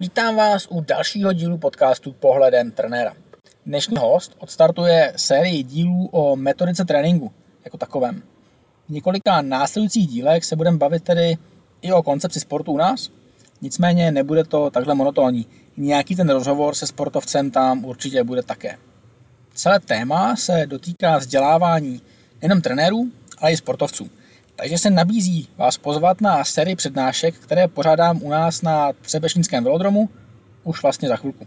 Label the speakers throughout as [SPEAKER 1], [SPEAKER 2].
[SPEAKER 1] Vítám vás u dalšího dílu podcastu Pohledem trenéra. Dnešní host odstartuje sérii dílů o metodice tréninku jako takovém. V několika následujících dílech se budeme bavit tedy i o koncepci sportu u nás, nicméně nebude to takhle monotónní. Nějaký ten rozhovor se sportovcem tam určitě bude také. Celé téma se dotýká vzdělávání nejen trenérů, ale i sportovců. Takže se nabízí vás pozvat na sérii přednášek, které pořádám u nás na Třebešnickém velodromu už vlastně za chvilku.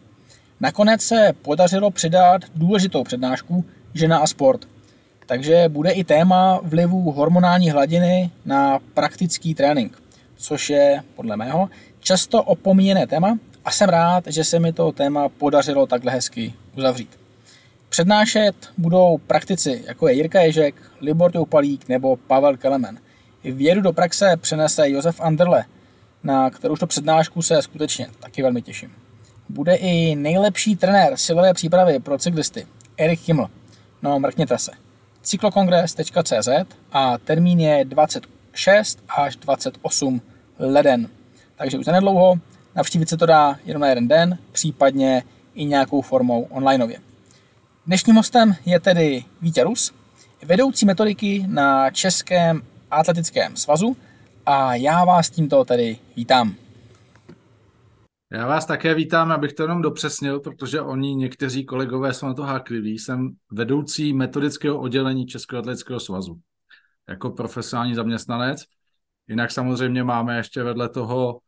[SPEAKER 1] Nakonec se podařilo přidat důležitou přednášku Žena a sport. Takže bude i téma vlivu hormonální hladiny na praktický trénink, což je, podle mého, často opomíjené téma a jsem rád, že se mi to téma podařilo takhle hezky uzavřít. Přednášet budou praktici, jako je Jirka Ježek, Libor Toupalík nebo Pavel Kelemen. Vědu do praxe přenese Josef Anderle, na kterou to přednášku se skutečně taky velmi těším. Bude i nejlepší trenér silové přípravy pro cyklisty, Erik Himmel. No, mrkněte se. cyklokongres.cz a termín je 26 až 28 leden. Takže už nedlouho, navštívit se to dá jenom na jeden den, případně i nějakou formou onlineově. Dnešním hostem je tedy Vítě Rus, vedoucí metodiky na Českém atletickém svazu a já vás tímto tedy vítám.
[SPEAKER 2] Já vás také vítám, abych to jenom dopřesnil, protože oni, někteří kolegové jsou na to hákliví. Jsem vedoucí metodického oddělení Českého atletického svazu jako profesionální zaměstnanec. Jinak samozřejmě máme ještě vedle toho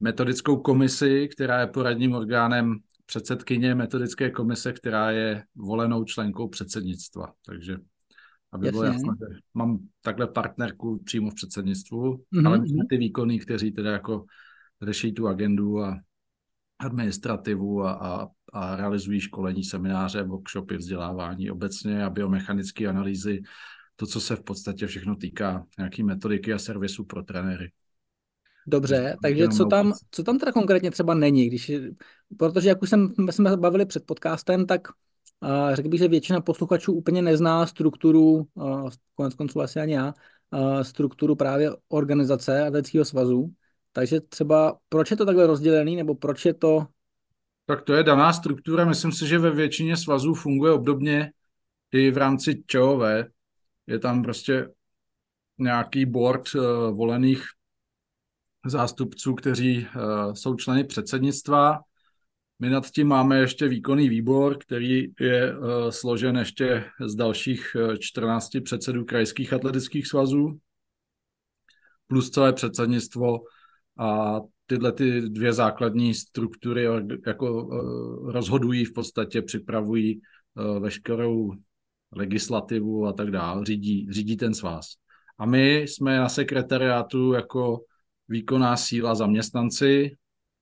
[SPEAKER 2] metodickou komisi, která je poradním orgánem předsedkyně metodické komise, která je volenou členkou předsednictva. Takže aby Jasně. bylo jasné, že mám takhle partnerku přímo v předsednictvu, mm-hmm. ale jsme ty výkony, kteří teda jako řeší tu agendu a administrativu a, a, a realizují školení, semináře, workshopy, vzdělávání obecně a biomechanické analýzy, to, co se v podstatě všechno týká nějaký metodiky a servisu pro trenéry.
[SPEAKER 1] Dobře, takže co tam, co tam teda konkrétně třeba není, když, protože jak už jsem, jsme bavili před podcastem, tak uh, řekl bych, že většina posluchačů úplně nezná strukturu, uh, konec konců asi ani já, uh, strukturu právě organizace Atletického svazu, takže třeba proč je to takhle rozdělený, nebo proč je to...
[SPEAKER 2] Tak to je daná struktura, myslím si, že ve většině svazů funguje obdobně i v rámci ČOV. Je tam prostě nějaký board uh, volených zástupců, kteří uh, jsou členy předsednictva. My nad tím máme ještě výkonný výbor, který je uh, složen ještě z dalších 14 předsedů krajských atletických svazů, plus celé předsednictvo a tyhle ty dvě základní struktury jako rozhodují v podstatě, připravují veškerou legislativu a tak dále, řídí, řídí ten svaz. A my jsme na sekretariátu jako výkonná síla zaměstnanci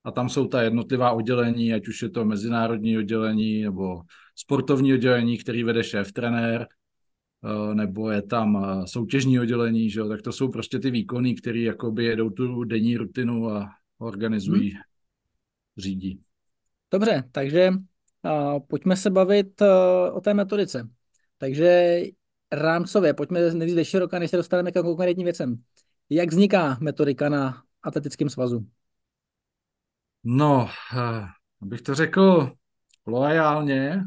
[SPEAKER 2] a tam jsou ta jednotlivá oddělení, ať už je to mezinárodní oddělení nebo sportovní oddělení, který vede šéf trenér, eh, nebo je tam eh, soutěžní oddělení, že jo? tak to jsou prostě ty výkony, které jakoby jedou tu denní rutinu a organizují, hmm. řídí.
[SPEAKER 1] Dobře, takže uh, pojďme se bavit uh, o té metodice. Takže rámcově, pojďme nejdřív široka, než se dostaneme k konkrétním věcem. Jak vzniká metodika na atletickém svazu?
[SPEAKER 2] No, eh, abych to řekl loajálně,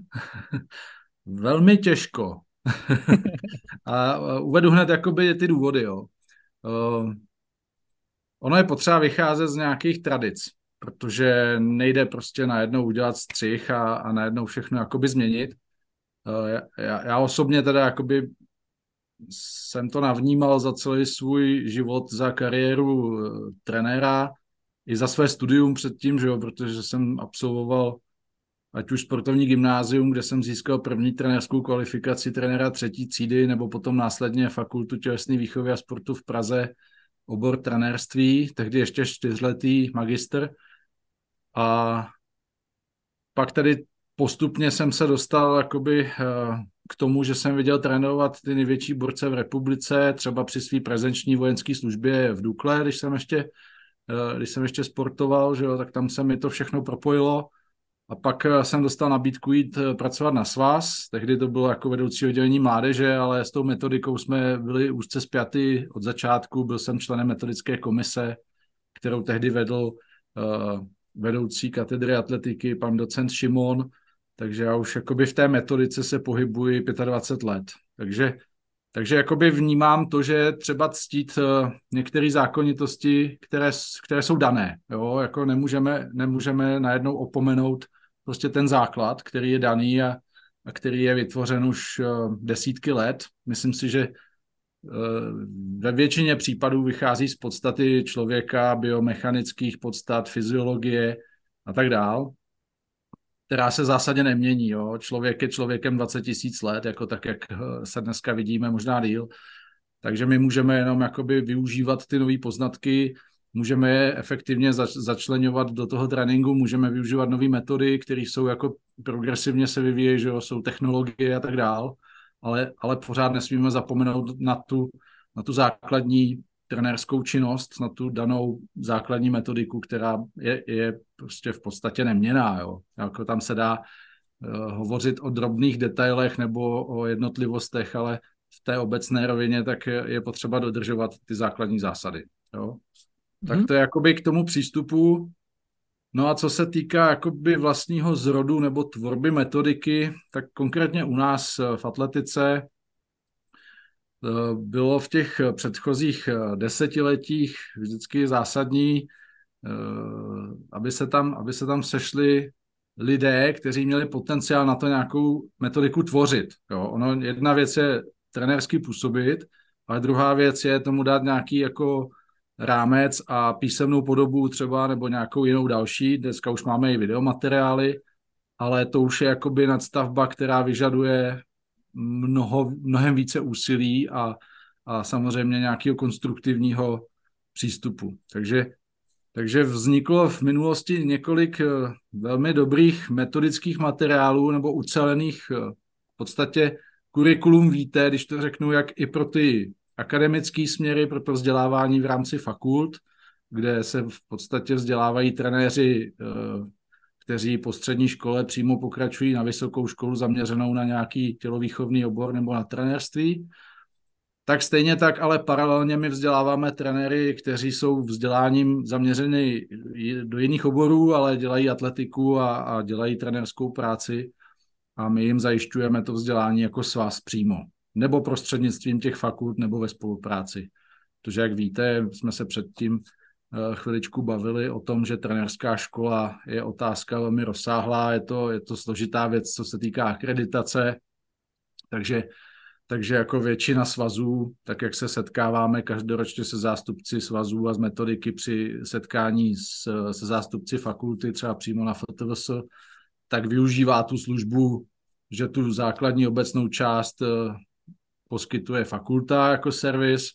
[SPEAKER 2] velmi těžko. a uvedu hned jakoby ty důvody, jo. Uh, ono je potřeba vycházet z nějakých tradic, protože nejde prostě najednou udělat střih a, a najednou všechno jakoby změnit. Já, já osobně teda jakoby jsem to navnímal za celý svůj život, za kariéru uh, trenéra, i za své studium předtím, že jo, protože jsem absolvoval ať už sportovní gymnázium, kde jsem získal první trenérskou kvalifikaci trenéra třetí třídy, nebo potom následně fakultu tělesné výchovy a sportu v Praze, obor trenérství, tehdy ještě čtyřletý magister. A pak tedy postupně jsem se dostal jakoby eh, k tomu, že jsem viděl trénovat ty největší borce v republice, třeba při své prezenční vojenské službě v Dukle, když jsem ještě Eh, když jsem ještě sportoval, že jo, tak tam se mi to všechno propojilo. A pak eh, jsem dostal nabídku jít pracovat na svaz, tehdy to bylo jako vedoucí oddělení mládeže, ale s tou metodikou jsme byli úzce spjaty od začátku, byl jsem členem metodické komise, kterou tehdy vedl vedoucí katedry atletiky, pan docent Šimon, takže já už jakoby v té metodice se pohybuji 25 let. Takže, takže jakoby vnímám to, že třeba ctít eh, některé zákonitosti, které, které jsou dané. Jo? Jako nemůžeme, nemůžeme najednou opomenout prostě ten základ, který je daný a, a který je vytvořen už eh, desítky let. Myslím si, že eh, ve většině případů vychází z podstaty člověka, biomechanických podstat, fyziologie a tak dál která se zásadně nemění. Jo. Člověk je člověkem 20 tisíc let, jako tak, jak eh, se dneska vidíme, možná díl. Takže my můžeme jenom jakoby využívat ty nové poznatky, můžeme je efektivně zač- začlenovat do toho tréninku, můžeme využívat nové metody, které jsou jako progresivně se vyvíjejí, že jo, jsou technologie a tak dál, ale, ale pořád nesmíme zapomenout na tu, na tu základní trenérskou činnost, na tu danou základní metodiku, která je, je prostě v podstatě neměná. Jo. Jako tam se dá uh, hovořit o drobných detailech nebo o jednotlivostech, ale v té obecné rovině tak je, je potřeba dodržovat ty základní zásady. Jo. Tak mhm. to je jakoby k tomu přístupu. No a co se týká jakoby vlastního zrodu nebo tvorby metodiky, tak konkrétně u nás v atletice Eh, bylo v těch předchozích eh, desetiletích vždycky zásadní, eh, aby se tam, aby se tam sešli lidé, kteří měli potenciál na to nějakou metodiku tvořit. Jo. Ono, jedna věc je trenérsky působit, ale druhá věc je tomu dát nějaký jako rámec a písemnou podobu třeba nebo nějakou jinou další. Dneska už máme i videomateriály, ale to už je jakoby nadstavba, která vyžaduje mnoho, mnohem více úsilí a, a samozřejmě nějakého konstruktivního přístupu. Takže, takže vzniklo v minulosti několik eh, velmi dobrých metodických materiálů nebo ucelených eh, v podstatě kurikulum víte, když to řeknu, jak i pro ty akademické směry, pro to vzdělávání v rámci fakult, kde se v podstatě vzdělávají trenéři eh, kteří po střední škole přímo pokračují na vysokou školu zaměřenou na nějaký tělovýchovný obor nebo na trenérství. Tak stejně tak, ale paralelně my vzděláváme trenéry, kteří jsou vzděláním zaměřeny do jiných oborů, ale dělají atletiku a, a dělají trenérskou práci a my jim zajišťujeme to vzdělání jako svaz přímo. Nebo prostřednictvím těch fakult, nebo ve spolupráci. Protože, jak víte, jsme se předtím chviličku bavili o tom, že trenerská škola je otázka velmi rozsáhlá, je to, je to složitá věc, co se týká akreditace, takže, takže jako většina svazů, tak jak se setkáváme každoročně se zástupci svazů a z metodiky při setkání s, se zástupci fakulty, třeba přímo na FTVS, tak využívá tu službu, že tu základní obecnou část eh, poskytuje fakulta jako servis,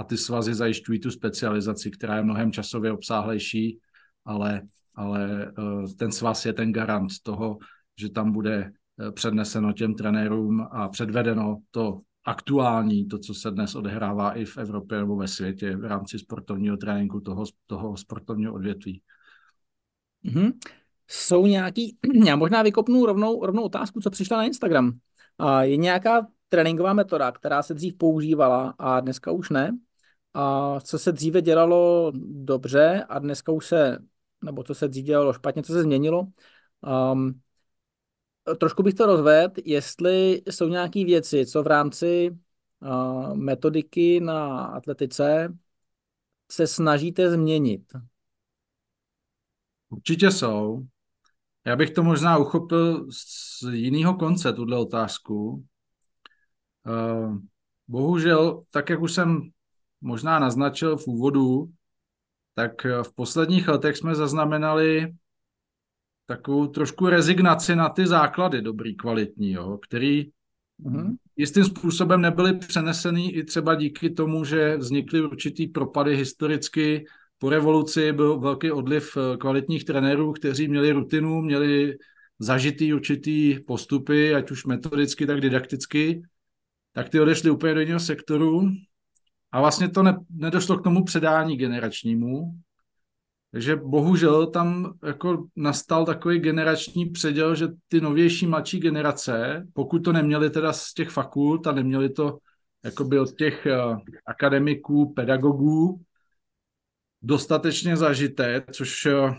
[SPEAKER 2] a ty svazy zajišťují tu specializaci, která je mnohem časově obsáhlejší, ale, ale eh, ten svaz je ten garant toho, že tam bude eh, předneseno těm trenérům a předvedeno to aktuální, to, co se dnes odehrává i v Evropě nebo ve světě v rámci sportovního tréninku toho, toho sportovního odvětví.
[SPEAKER 1] Mm-hmm. Jsou nějaký, já možná vykopnu rovnou, rovnou otázku, co přišla na Instagram. Je nějaká tréninková metoda, která se dřív používala a dneska už ne? A co se dříve dělalo dobře a dneska už se, nebo co se dříve dělalo špatně, co se změnilo. Um, trošku bych to rozvedl, jestli jsou nějaké věci, co v rámci uh, metodiky na atletice se snažíte změnit.
[SPEAKER 2] Určitě jsou. Já bych to možná uchopil z jiného konce, tuhle otázku. Uh, bohužel, tak jak už jsem možná naznačil v úvodu, tak eh, v posledních letech jsme zaznamenali takovou trošku rezignaci na ty základy dobrý, kvalitní, jo, který mm-hmm. jistým způsobem nebyly přenesený i třeba díky tomu, že vznikly určitý propady historicky. Po revoluci byl velký odliv eh, kvalitních trenérů, kteří měli rutinu, měli zažitý určitý postupy, ať už metodicky, tak didakticky, tak ty odešli úplně do jiného sektoru a vlastně to ne, nedošlo k tomu předání generačnímu, takže bohužel tam jako nastal takový generační předěl, že ty novější mladší generace, pokud to neměli teda z těch fakult a neměli to jakoby od těch uh, akademiků, pedagogů dostatečně zažité, což uh,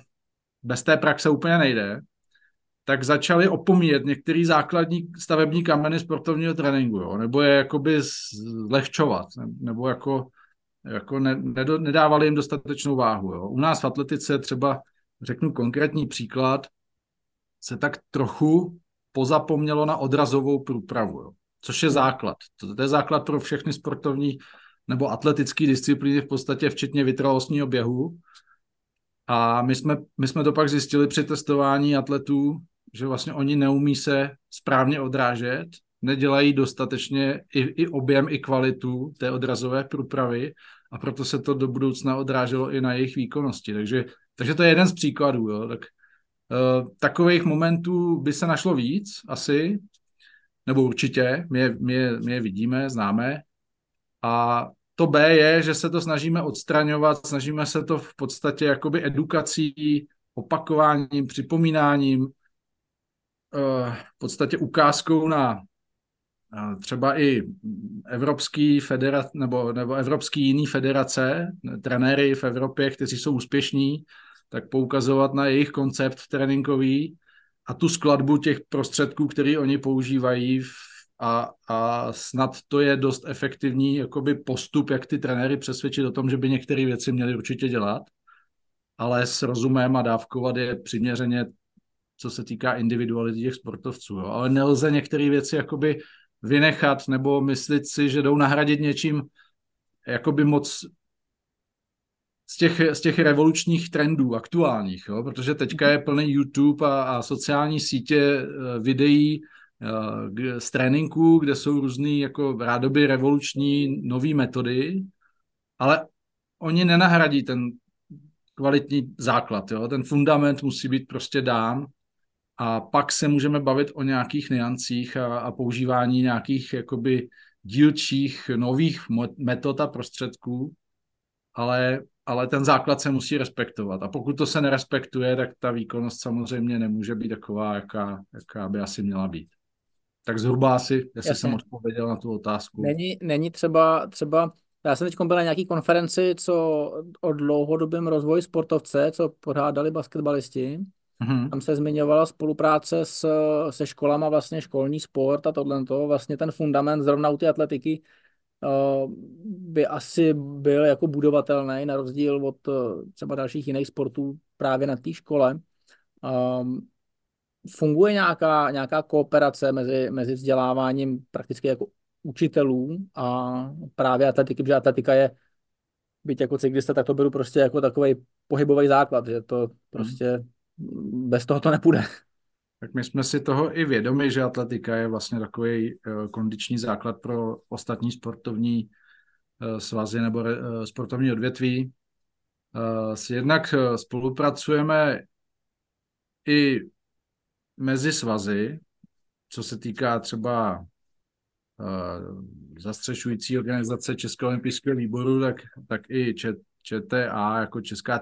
[SPEAKER 2] bez té praxe úplně nejde, tak začali opomíjet některý základní stavební kameny sportovního tréninku, jo? nebo je jakoby zlehčovat, nebo jako, jako ne, nedávali jim dostatečnou váhu. Jo? U nás v atletice třeba, řeknu konkrétní příklad, se tak trochu pozapomnělo na odrazovou průpravu, jo? což je základ. To, to je základ pro všechny sportovní nebo atletické disciplíny v podstatě včetně vytrvalostního běhu. A my jsme, my jsme to pak zjistili při testování atletů, že vlastně oni neumí se správně odrážet, nedělají dostatečně i, i objem, i kvalitu té odrazové průpravy a proto se to do budoucna odráželo i na jejich výkonnosti. Takže, takže to je jeden z příkladů. Jo. Tak, uh, takových momentů by se našlo víc asi, nebo určitě, my je, my, je, my je vidíme, známe. A to B je, že se to snažíme odstraňovat, snažíme se to v podstatě jakoby edukací, opakováním, připomínáním, v podstatě ukázkou na třeba i evropský federace nebo, nebo evropský jiný federace, trenéry v Evropě, kteří jsou úspěšní, tak poukazovat na jejich koncept tréninkový a tu skladbu těch prostředků, které oni používají a, a snad to je dost efektivní jakoby postup, jak ty trenéry přesvědčit o tom, že by některé věci měly určitě dělat, ale s rozumem a dávkovat je přiměřeně, co se týká individuality těch sportovců. Jo. Ale nelze některé věci jakoby vynechat nebo myslet si, že jdou nahradit něčím jakoby moc z těch, z těch revolučních trendů aktuálních, jo? protože teďka je plný YouTube a, a sociální sítě eh, videí, z tréninku, kde jsou různé jako rádoby revoluční nové metody, ale oni nenahradí ten kvalitní základ. Jo? Ten fundament musí být prostě dán a pak se můžeme bavit o nějakých niancích a, a používání nějakých jakoby dílčích nových metod a prostředků, ale, ale ten základ se musí respektovat. A pokud to se nerespektuje, tak ta výkonnost samozřejmě nemůže být taková, jaká, jaká by asi měla být. Tak zhruba asi, jestli Jasně. jsem odpověděl na tu otázku.
[SPEAKER 1] Není, není třeba, třeba, já jsem teď byl na nějaký konferenci, co o dlouhodobém rozvoji sportovce, co pořádali basketbalisti. Mm-hmm. Tam se zmiňovala spolupráce s, se školama, vlastně školní sport a tohle. Vlastně ten fundament zrovna u té atletiky uh, by asi byl jako budovatelný, na rozdíl od uh, třeba dalších jiných sportů právě na té škole. Um, funguje nějaká, nějaká kooperace mezi, mezi vzděláváním prakticky jako učitelů a právě atletiky, protože atletika je, byť jako cyklista, tak to beru prostě jako takový pohybový základ, že to prostě hmm. Bez toho to nepůjde.
[SPEAKER 2] Tak my jsme si toho i vědomi, že atletika je vlastně takový uh, kondiční základ pro ostatní sportovní uh, svazy nebo uh, sportovní odvětví. Jednak spolupracujeme i mezi svazy, co se týká třeba zastřešující organizace Českého olympijského výboru, tak, tak i ČTA jako Česká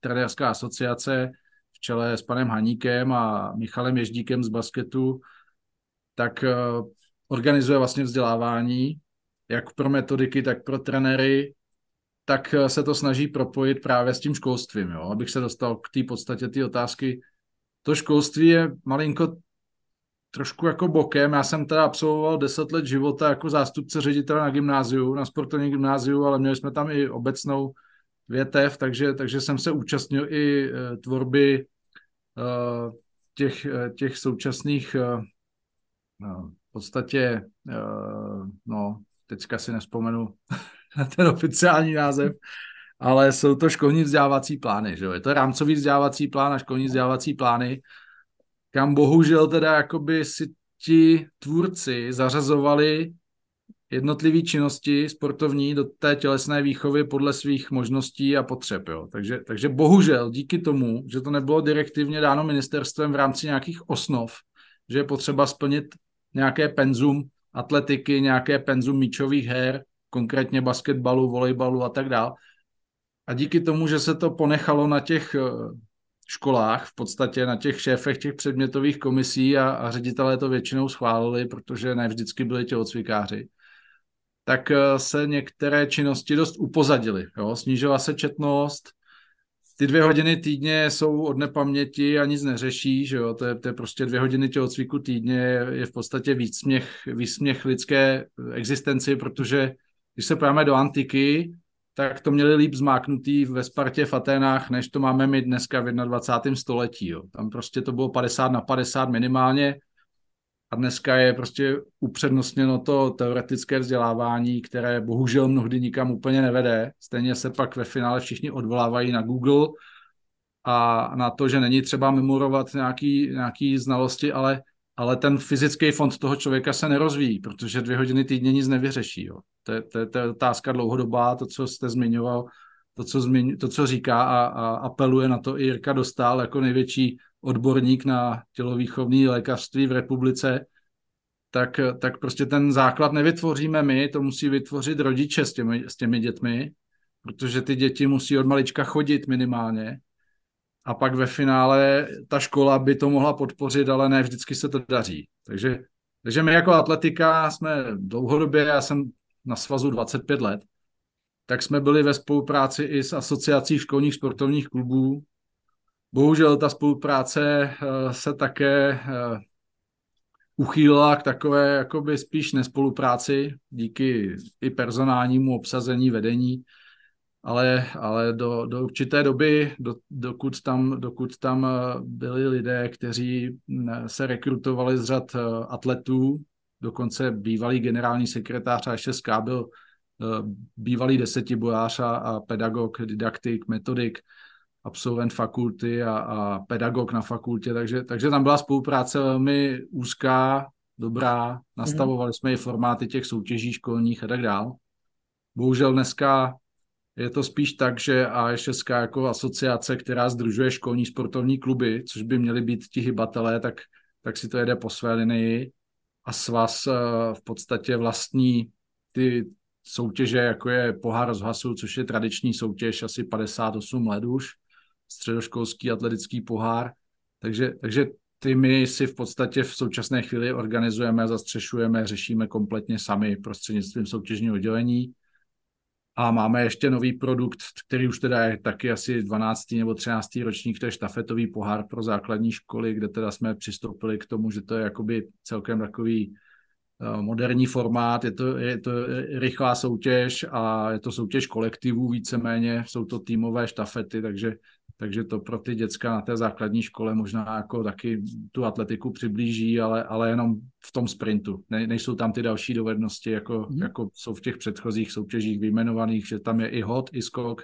[SPEAKER 2] trenérská asociace čele s panem Haníkem a Michalem Ježdíkem z basketu, tak uh, organizuje vlastně vzdělávání, jak pro metodiky, tak pro trenéry, tak uh, se to snaží propojit právě s tím školstvím, jo? abych se dostal k té podstatě té otázky, to školství je malinko trošku jako bokem. Já jsem teda absolvoval deset let života jako zástupce ředitele na gymnáziu, na sportovní gymnáziu, ale měli jsme tam i obecnou větev, takže, takže jsem se účastnil i uh, tvorby uh, těch, uh, těch současných uh, v podstatě, no, teďka si nespomenu na ten oficiální název, ale jsou to školní vzdělávací plány, že jo? Je to rámcový vzdělávací plán a školní vzdělávací plány, kam bohužel teda jakoby si ti tvůrci zařazovali jednotlivé činnosti sportovní do té tělesné výchovy podle svých možností a potřeb. Jo. Takže, takže bohužel díky tomu, že to nebylo direktivně dáno ministerstvem v rámci nějakých osnov, že je potřeba splnit nějaké penzum atletiky, nějaké penzum míčových her, konkrétně basketbalu, volejbalu a tak dále, a díky tomu, že se to ponechalo na těch eh, školách, v podstatě na těch šéfech těch předmětových komisí a, a ředitelé to většinou schválili, protože ne vždycky byli tělocvikáři, tak eh, se některé činnosti dost upozadily. Jo? Snížila se četnost ty dvě hodiny týdně jsou od nepaměti a nic neřeší, že jo? To, je, to je prostě dvě hodiny tělocviku týdně, je v podstatě výsměch, výsměch lidské existenci, protože když se podíváme do antiky, tak to měli líp zmáknutý ve Spartě v Aténách, než to máme my dneska v 21. století. Jo. Tam prostě to bylo 50 na 50 minimálně a dneska je prostě upřednostněno to teoretické vzdělávání, které bohužel mnohdy nikam úplně nevede. Stejně se pak ve finále všichni odvolávají na Google a na to, že není třeba memorovat nějaký, nějaký znalosti, ale, ale ten fyzický fond toho člověka se nerozvíjí, protože dvě hodiny týdně nic nevyřeší. Jo. To, je, to, je, to je otázka dlouhodobá, to, co jste zmiňoval, to, co, zmiň, to, co říká a, a apeluje na to i Jirka Dostal jako největší odborník na tělovýchovní lékařství v republice, tak, tak prostě ten základ nevytvoříme my, to musí vytvořit rodiče s těmi, s těmi dětmi, protože ty děti musí od malička chodit minimálně. A pak ve finále ta škola by to mohla podpořit, ale ne vždycky se to daří. Takže, takže my jako atletika jsme dlouhodobě, já jsem na svazu 25 let, tak jsme byli ve spolupráci i s asociací školních sportovních klubů, Bohužel ta spolupráce eh, se také eh, uchýlila k takové jakoby spíš nespolupráci díky i personálnímu obsazení vedení, ale, ale do, do určité doby, do, dokud, tam, dokud tam eh, byli lidé, kteří se rekrutovali z řad atletů, dokonce bývalý generální sekretář a ŠSK byl bývalý desetibojář a pedagog, didaktik, metodik, absolvent fakulty a, a pedagog na fakultě, takže, takže tam byla spolupráce velmi úzká, dobrá, nastavovali jsme i formáty těch soutěží školních a tak dál. Bohužel dneska je to spíš tak, že AŠSK jako asociace, která združuje školní sportovní kluby, což by měly být ti hybatelé, tak, tak si to jede po své linii. A svaz eh, v podstatě vlastní ty soutěže, jako je pohár rozhlasu, což je tradiční soutěž, asi 58 let už, středoškolský atletický pohár. Takže, takže ty my si v podstatě v současné chvíli organizujeme, zastřešujeme, řešíme kompletně sami prostřednictvím soutěžního oddělení. A máme ještě nový produkt, který už teda je taky asi 12. nebo 13. ročník, to je štafetový pohár pro základní školy, kde teda jsme přistoupili k tomu, že to je jakoby celkem takový eh, moderní formát, je to, je to rychlá soutěž a je to soutěž kolektivů víceméně, jsou to týmové štafety, takže takže to pro ty děcka na té základní škole možná jako taky tu atletiku přiblíží, ale, ale jenom v tom sprintu. Ne, nejsou tam ty další dovednosti, jako, mm. jako jsou v těch předchozích soutěžích vyjmenovaných, že tam je i hod, i skok,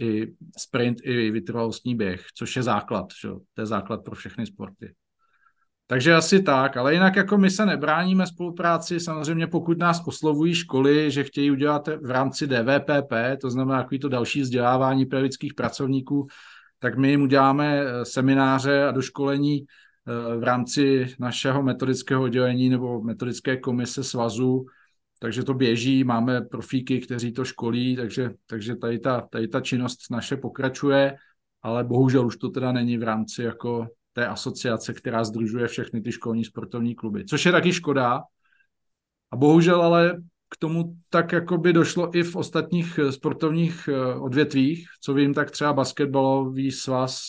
[SPEAKER 2] i sprint, i vytrvalostní běh, což je základ, že? to je základ pro všechny sporty. Takže asi tak, ale jinak jako my se nebráníme spolupráci, samozřejmě pokud nás oslovují školy, že chtějí udělat v rámci DVPP, to znamená takový to další vzdělávání pedagogických pracovníků, tak my jim uděláme eh, semináře a doškolení eh, v rámci našeho metodického oddělení nebo metodické komise svazu, takže to běží, máme profíky, kteří to školí, takže, takže tady, ta, tady ta činnost naše pokračuje, ale bohužel už to teda není v rámci jako té asociace, která združuje všechny ty školní sportovní kluby, což je taky škoda. A bohužel ale k tomu tak jako by došlo i v ostatních eh, sportovních eh, odvětvích, co vím, tak třeba basketbalový svaz,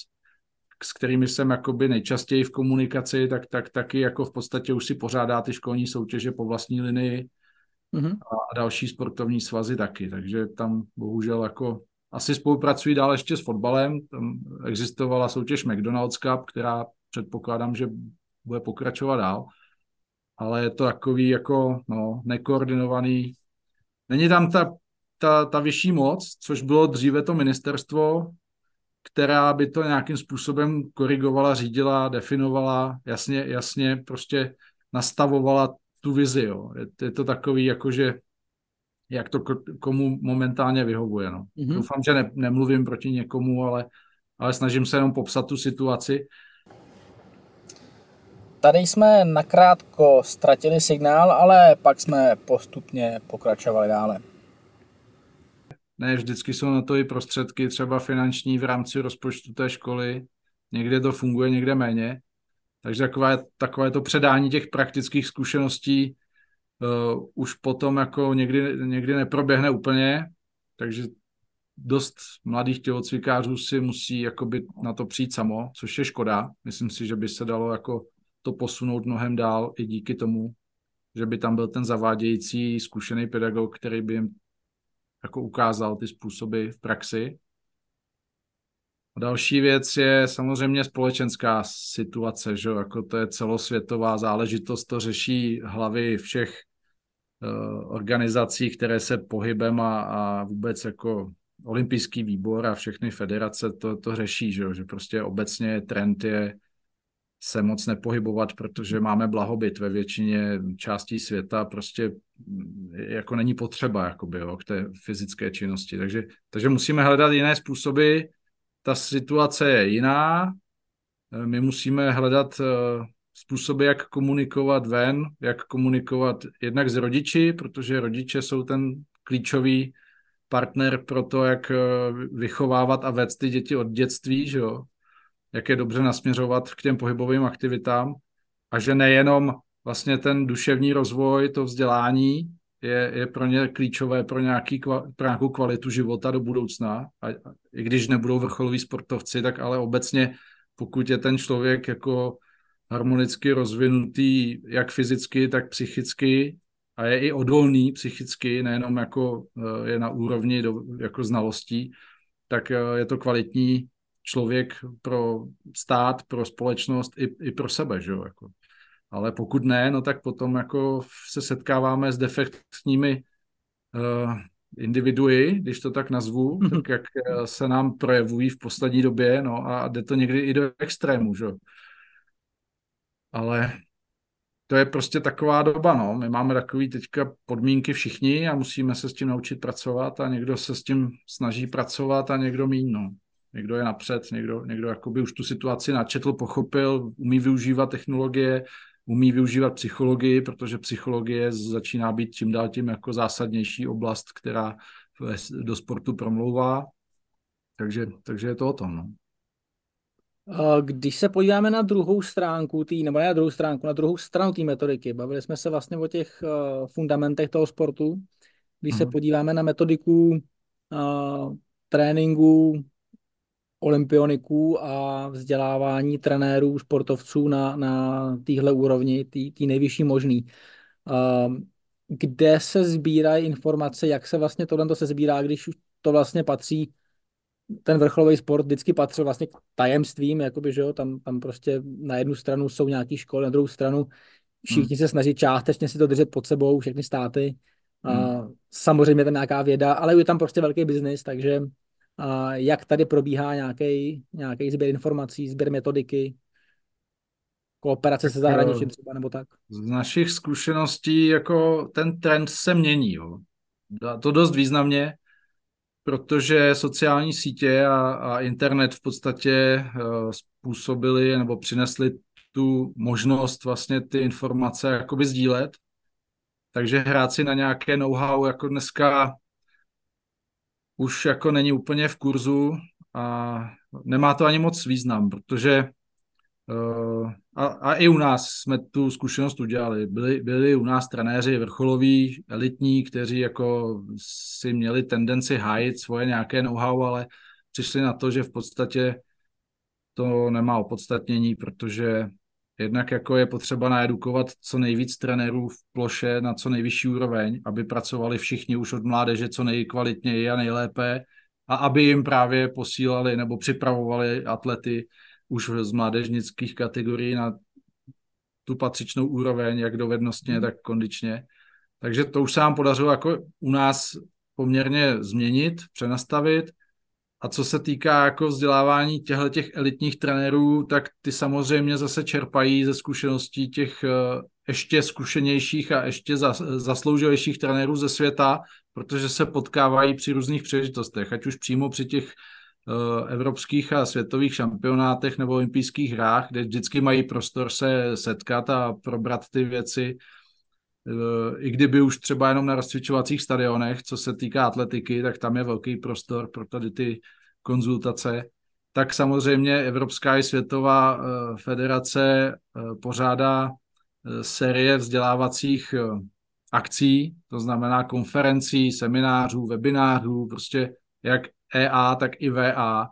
[SPEAKER 2] s kterými jsem jakoby nejčastěji v komunikaci, tak, tak taky jako v podstatě už si pořádá ty školní soutěže po vlastní linii. Mm-hmm. a, a další sportovní svazy taky, takže tam bohužel jako asi spolupracují dál ještě s fotbalem, tam existovala soutěž McDonald's Cup, která předpokládám, že bude pokračovat dál, ale je to takový jako no, nekoordinovaný. Není tam ta, ta, ta vyšší moc, což bylo dříve to ministerstvo, která by to nějakým způsobem korigovala, řídila, definovala, jasně, jasně prostě nastavovala tu vizi. Jo. Je, je to takový, jakože jak to komu momentálně vyhovuje. No. Mm-hmm. Doufám, že ne, nemluvím proti někomu, ale, ale snažím se jenom popsat tu situaci.
[SPEAKER 1] Tady jsme nakrátko ztratili signál, ale pak jsme postupně pokračovali dále.
[SPEAKER 2] Ne, vždycky jsou na to i prostředky, třeba finanční v rámci rozpočtu té školy. Někde to funguje, někde méně. Takže takové, takové to předání těch praktických zkušeností uh, už potom jako někdy, někdy neproběhne úplně, takže dost mladých tělocvikářů si musí jakoby na to přijít samo, což je škoda. Myslím si, že by se dalo jako to posunout mnohem dál i díky tomu, že by tam byl ten zavádějící zkušený pedagog, který by jim jako ukázal ty způsoby v praxi. A další věc je samozřejmě společenská situace, že jako to je celosvětová záležitost, to řeší hlavy všech uh, organizací, které se pohybem a, a vůbec jako olympijský výbor a všechny federace to, to řeší, že, že prostě obecně trend je se moc nepohybovat, protože máme blahobyt ve většině částí světa, prostě jako není potřeba jakoby, jo, k té fyzické činnosti. Takže, takže musíme hledat jiné způsoby. Ta situace je jiná. My musíme hledat eh, způsoby, jak komunikovat ven, jak komunikovat jednak s rodiči, protože rodiče jsou ten klíčový partner pro to, jak eh, vychovávat a vést ty děti od dětství, že jo? Jak je dobře nasměřovat k těm pohybovým aktivitám a že nejenom vlastně ten duševní rozvoj, to vzdělání je, je pro ně klíčové pro, nějaký, pro nějakou kvalitu života do budoucna. A, I když nebudou vrcholoví sportovci, tak ale obecně, pokud je ten člověk jako harmonicky rozvinutý jak fyzicky, tak psychicky a je i odolný psychicky, nejenom jako eh, je na úrovni do, jako znalostí, tak eh, je to kvalitní člověk pro stát, pro společnost i, i pro sebe, že jo, jako. Ale pokud ne, no tak potom jako se setkáváme s defektními uh, individui, když to tak nazvu, mm-hmm. tak jak eh, se nám projevují v poslední době, no a jde to někdy i do extrému, že Ale to je prostě taková doba, no. My máme takový teďka podmínky všichni a musíme se s tím naučit pracovat a někdo se s tím snaží pracovat a někdo míň, no. Někdo je napřed, někdo, někdo jakoby už tu situaci načetl, pochopil, umí využívat technologie, umí využívat psychologii, protože psychologie začíná být čím dál tím jako zásadnější oblast, která do sportu promlouvá. Takže, takže je to o tom. No.
[SPEAKER 1] Když se podíváme na druhou stránku, tý, nebo ne na druhou stránku, na druhou stranu té metodiky, bavili jsme se vlastně o těch uh, fundamentech toho sportu. Když uh-huh. se mhm. podíváme na metodiku uh, tréninku, olympioniků a vzdělávání trenérů, sportovců na, na téhle úrovni, tý nejvyšší možný. Kde se sbírají informace, jak se vlastně tohle se sbírá, když už to vlastně patří ten vrcholový sport vždycky patřil vlastně k tajemstvím, jakoby, že jo, tam, tam prostě na jednu stranu jsou nějaké školy, na druhou stranu všichni hmm. se snaží částečně si to držet pod sebou, všechny státy. Hmm. A samozřejmě tam nějaká věda, ale je tam prostě velký biznis, takže a jak tady probíhá nějaký, nějaký sběr informací, sběr metodiky, kooperace se zahraničím třeba nebo tak?
[SPEAKER 2] Z našich zkušeností jako ten trend se mění. Jo. To dost významně, protože sociální sítě a, a internet v podstatě uh, způsobili nebo přinesli tu možnost vlastně ty informace jakoby sdílet. Takže hrát si na nějaké know-how jako dneska už jako není úplně v kurzu a nemá to ani moc význam, protože uh, a, a i u nás jsme tu zkušenost udělali. Byli, byli u nás trenéři vrcholoví, elitní, kteří jako si měli tendenci hájit svoje nějaké know-how, ale přišli na to, že v podstatě to nemá opodstatnění, protože Jednak jako je potřeba naedukovat co nejvíc trenérů v ploše na co nejvyšší úroveň, aby pracovali všichni už od mládeže co nejkvalitněji a nejlépe a aby jim právě posílali nebo připravovali atlety už z mládežnických kategorií na tu patřičnou úroveň, jak dovednostně, hmm. tak kondičně. Takže to už se nám podařilo jako u nás poměrně změnit, přenastavit a co se týká jako vzdělávání těchto těch elitních trenérů, tak ty samozřejmě zase čerpají ze zkušeností těch eh, ještě zkušenějších a ještě zasloužilejších trenérů ze světa, protože se potkávají při různých příležitostech, ať už přímo při těch eh, evropských a světových šampionátech nebo olympijských hrách, kde vždycky mají prostor se setkat a probrat ty věci, i kdyby už třeba jenom na rozcvičovacích stadionech, co se týká atletiky, tak tam je velký prostor pro tady ty konzultace, tak samozřejmě Evropská i Světová eh, federace eh, pořádá eh, série vzdělávacích akcí, to znamená konferencí, seminářů, webinářů, prostě jak EA, tak i VA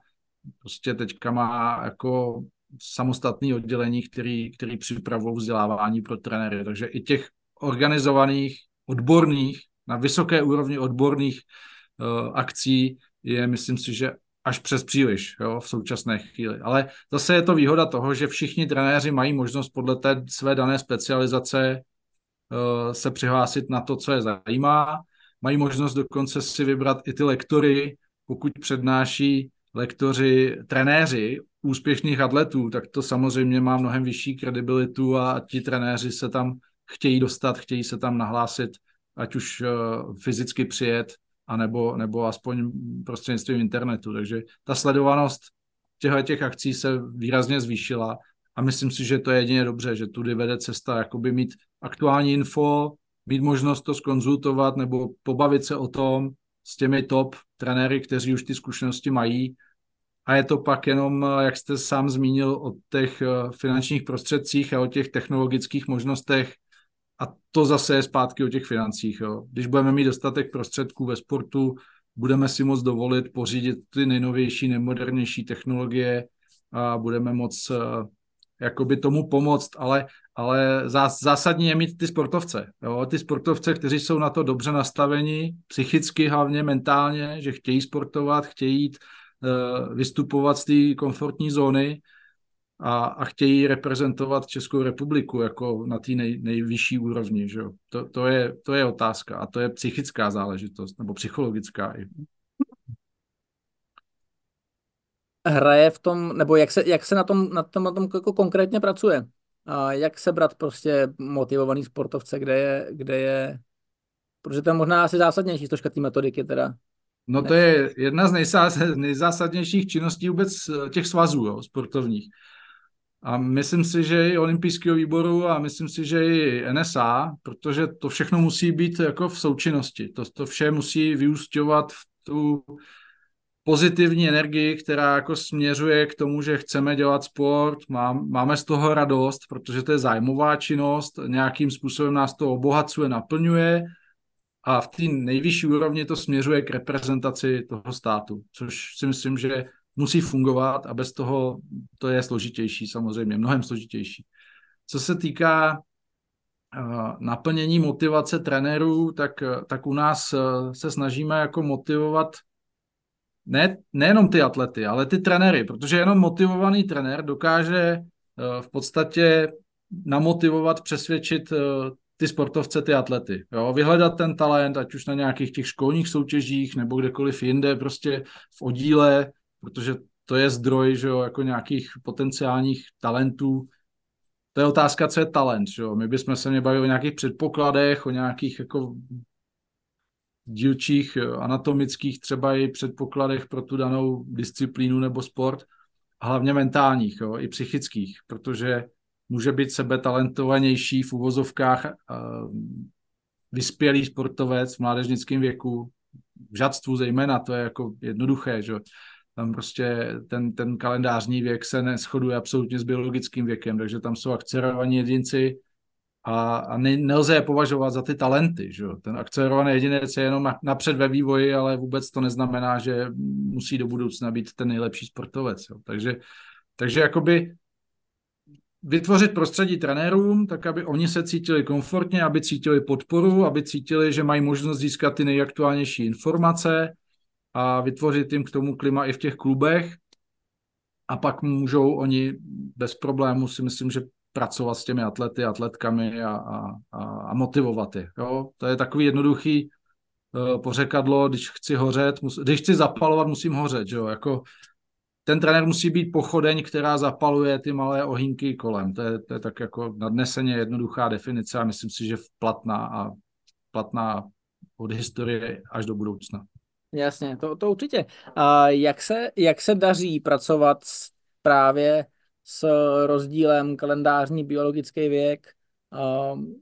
[SPEAKER 2] prostě teďka má jako samostatný oddělení, který, který připravují vzdělávání pro trenéry. Takže i těch organizovaných, odborných, na vysoké úrovni odborných uh, akcí je, myslím si, že až přes příliš jo, v současné chvíli. Ale zase je to výhoda toho, že všichni trenéři mají možnost podle té své dané specializace uh, se přihlásit na to, co je zajímá. Mají možnost dokonce si vybrat i ty lektory, pokud přednáší lektoři, trenéři úspěšných atletů, tak to samozřejmě má mnohem vyšší kredibilitu a ti trenéři se tam chtějí dostat, chtějí se tam nahlásit, ať už uh, fyzicky přijet, anebo, nebo aspoň prostřednictvím internetu. Takže ta sledovanost těchto těch akcí se výrazně zvýšila a myslím si, že to je jedině dobře, že tudy vede cesta, jakoby mít aktuální info, mít možnost to skonzultovat nebo pobavit se o tom s těmi top trenéry, kteří už ty zkušenosti mají. A je to pak jenom, jak jste sám zmínil, o těch eh, finančních prostředcích a o těch technologických možnostech, a to zase je zpátky o těch financích. Jo. Když budeme mít dostatek prostředků ve sportu, budeme si moct dovolit pořídit ty nejnovější, nejmodernější technologie a budeme moct uh, jakoby tomu pomoct, ale, ale zás, zásadní je mít ty sportovce. Jo. Ty sportovce, kteří jsou na to dobře nastaveni, psychicky hlavně, mentálně, že chtějí sportovat, chtějí jít, uh, vystupovat z té komfortní zóny, a, a chtějí reprezentovat Českou republiku jako na té nej, nejvyšší úrovni. Že jo? To, to, je, to je otázka a to je psychická záležitost nebo psychologická i.
[SPEAKER 1] Hraje v tom, nebo jak se, jak se na tom, na tom, na tom jako konkrétně pracuje? A jak se brát prostě motivovaný sportovce, kde je, kde je, protože to je možná asi zásadnější složka té metodiky teda.
[SPEAKER 2] No to je jedna z nejzásadnějších činností vůbec těch svazů jo, sportovních. A myslím si, že i olympijského výboru a myslím si, že i NSA, protože to všechno musí být jako v součinnosti. To, to vše musí vyústěvat v tu pozitivní energii, která jako směřuje k tomu, že chceme dělat sport, má, máme z toho radost, protože to je zájmová činnost, nějakým způsobem nás to obohacuje, naplňuje a v té nejvyšší úrovni to směřuje k reprezentaci toho státu, což si myslím, že musí fungovat a bez toho to je složitější samozřejmě, mnohem složitější. Co se týká uh, naplnění motivace trenérů, tak, tak u nás uh, se snažíme jako motivovat ne, nejenom ty atlety, ale ty trenéry, protože jenom motivovaný trenér dokáže v podstatě namotivovat, přesvědčit ty sportovce, ty atlety. Jo? Vyhledat ten talent, ať už na nějakých těch školních soutěžích nebo kdekoliv jinde, prostě v oddíle, protože to je zdroj, že jo, jako nějakých potenciálních talentů. To je otázka, co je talent, že jo. My bychom se mě bavili o nějakých předpokladech, o nějakých jako dílčích anatomických třeba i předpokladech pro tu danou disciplínu nebo sport, hlavně mentálních, jo, i psychických, protože může být sebe talentovanější v uvozovkách uh, vyspělý sportovec v mládežnickém věku, v žadstvu zejména, to je jako jednoduché, že tam prostě ten, ten kalendářní věk se neschoduje absolutně s biologickým věkem, takže tam jsou akcelerovaní jedinci a, a ne, nelze je považovat za ty talenty. Že? Ten akcelerovaný jedinec je jenom napřed ve vývoji, ale vůbec to neznamená, že musí do budoucna být ten nejlepší sportovec. Jo? Takže, takže jakoby vytvořit prostředí trenérům, tak aby oni se cítili komfortně, aby cítili podporu, aby cítili, že mají možnost získat ty nejaktuálnější informace, a vytvořit jim k tomu klima i v těch klubech a pak můžou oni bez problému si myslím, že pracovat s těmi atlety, atletkami a, a, a motivovat je. Jo? To je takový jednoduchý uh, pořekadlo, když chci hořet, mus, když chci zapalovat, musím hořet. Jo? Jako, ten trenér musí být pochodeň, která zapaluje ty malé ohýnky kolem. To je, to je tak jako nadneseně jednoduchá definice a myslím si, že platná a platná od historie až do budoucna.
[SPEAKER 1] Jasně, to, to určitě. A jak se, jak se daří pracovat s, právě s rozdílem kalendářní biologický věk? Um,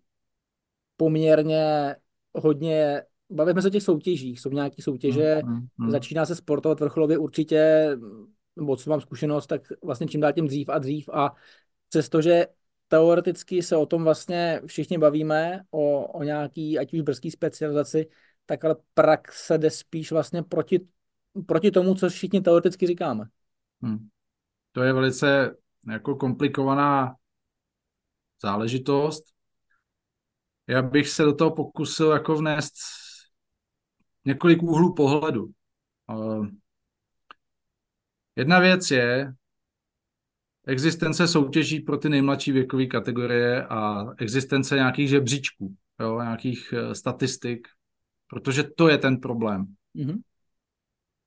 [SPEAKER 1] poměrně hodně, bavíme se o těch soutěžích, jsou nějaké soutěže, mm, mm, mm. začíná se sportovat vrcholově určitě, nebo co mám zkušenost, tak vlastně čím dál tím dřív a dřív a přestože teoreticky se o tom vlastně všichni bavíme, o, o nějaký, ať už brzký specializaci, tak ale praxe jde spíš vlastně proti proti tomu, co všichni teoreticky říkáme.
[SPEAKER 2] Hmm. To je velice jako komplikovaná záležitost. Já bych se do toho pokusil jako vnést několik úhlů pohledu. Jedna věc je existence soutěží pro ty nejmladší věkové kategorie a existence nějakých žebříčků, jo, nějakých eh, statistik, protože to je ten problém. Mm-hmm.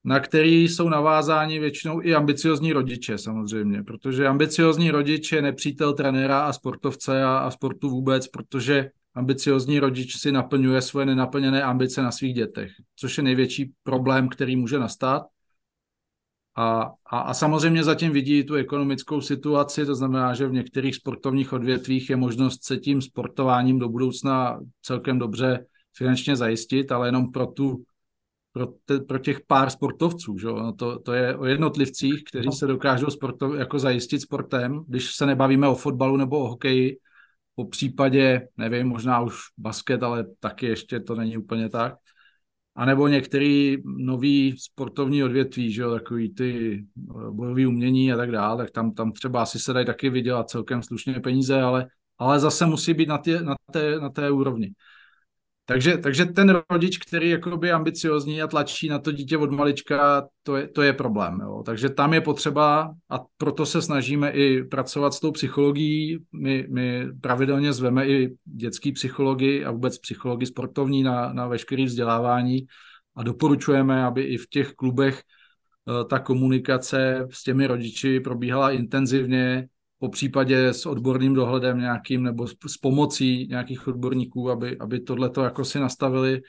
[SPEAKER 2] Na který jsou navázáni většinou i ambiciozní rodiče samozřejmě, protože ambiciozní rodič je nepřítel trenéra a sportovce a, a sportu vůbec, protože ambiciozní rodič si naplňuje svoje nenaplněné ambice na svých dětech, což je největší problém, který může nastat. A, a, a samozřejmě zatím vidí tu ekonomickou situaci, to znamená, že v některých sportovních odvětvích je možnost se tím sportováním do budoucna celkem dobře finančně zajistit, ale jenom pro tu pro, te, pro těch pár sportovců. Že? No to, to je o jednotlivcích, kteří se dokážou sportov, jako zajistit sportem, když se nebavíme o fotbalu nebo o hokeji, po případě, nevím, možná už basket, ale taky ještě to není úplně tak. A nebo některý nový sportovní odvětví, že jo, takový ty eh, bojové umění a tak dále, tak tam, tam třeba asi se dají taky vydělat celkem slušně peníze, ale, ale zase musí být na, tě, na, té, na té úrovni. Takže, takže ten rodič, který je ambiciozní a tlačí na to dítě od malička, to je, to je problém. Jo. Takže tam je potřeba, a proto se snažíme i pracovat s tou psychologií. My, my pravidelně zveme i dětský psychologi a vůbec psychologi sportovní na, na veškeré vzdělávání a doporučujeme, aby i v těch klubech eh, ta komunikace s těmi rodiči probíhala intenzivně, po případě s odborným dohledem nějakým nebo s, pomocí nějakých odborníků, aby, aby tohle to jako si nastavili,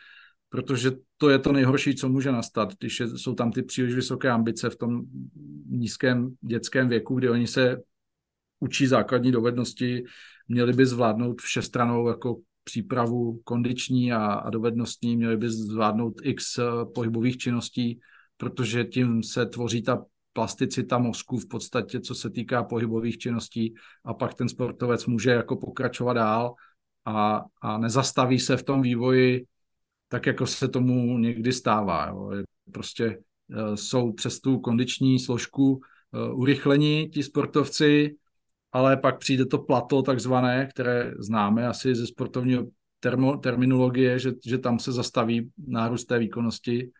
[SPEAKER 2] protože to je to nejhorší, co může nastat, když je, jsou tam ty příliš vysoké ambice v tom nízkém dětském věku, kdy oni se učí základní dovednosti, měli by zvládnout všestranou jako přípravu kondiční a, a dovednostní, měli by zvládnout x eh, pohybových činností, protože tím se tvoří ta plasticita mozku v podstatě, co se týká pohybových činností a pak ten sportovec může jako pokračovat dál a, a nezastaví se v tom vývoji tak, jako se tomu někdy stává. Jo. Prostě e, jsou přes tu kondiční složku e, urychlení ti sportovci, ale pak přijde to plato takzvané, které známe asi ze sportovního termo, terminologie, že, že tam se zastaví nárůst té výkonnosti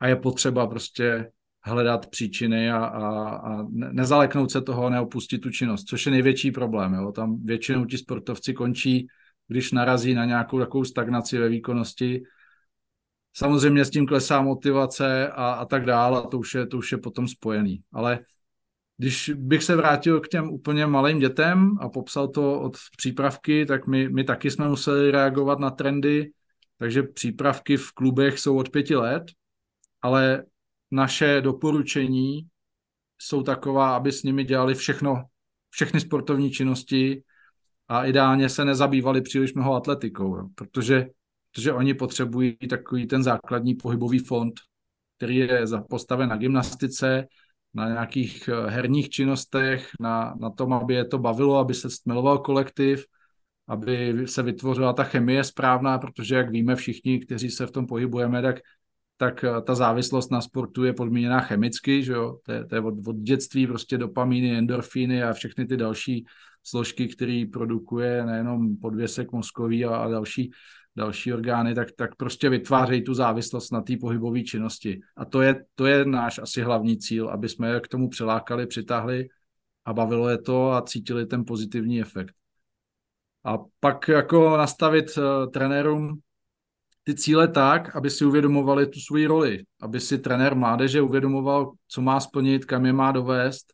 [SPEAKER 2] a je potřeba prostě hledat příčiny a, a, a nezaleknout se toho a neopustit tu činnost, což je největší problém. Jo. Tam většinou ti sportovci končí, když narazí na nějakou takovou stagnaci ve výkonnosti. Samozřejmě s tím klesá motivace a, a tak dále, a to už, je, to už je potom spojený. Ale když bych se vrátil k těm úplně malým dětem a popsal to od přípravky, tak my, my taky jsme museli reagovat na trendy, takže přípravky v klubech jsou od pěti let, ale naše doporučení jsou taková, aby s nimi dělali všechno, všechny sportovní činnosti a ideálně se nezabývali příliš mnoho atletikou, jo, protože, protože oni potřebují takový ten základní pohybový fond, který je postaven na gymnastice, na nějakých eh, herních činnostech, na, na tom, aby je to bavilo, aby se stmeloval kolektiv, aby se vytvořila ta chemie správná, protože jak víme všichni, kteří se v tom pohybujeme, tak tak eh, ta závislost na sportu je podmíněná chemicky, že jo? To, je, to je od, od dětství prostě dopamíny, endorfíny a všechny ty další složky, které produkuje nejenom podvěsek mozkový a, a další, další orgány, tak, tak prostě vytvářejí tu závislost na té pohybové činnosti. A to je, to je náš asi hlavní cíl, aby jsme je k tomu přilákali, přitáhli a bavilo je to a cítili ten pozitivní efekt. A pak jako nastavit uh, trenérům ty cíle tak, aby si uvědomovali tu svoji roli, aby si trenér mládeže uvědomoval, co má splnit, kam je má dovést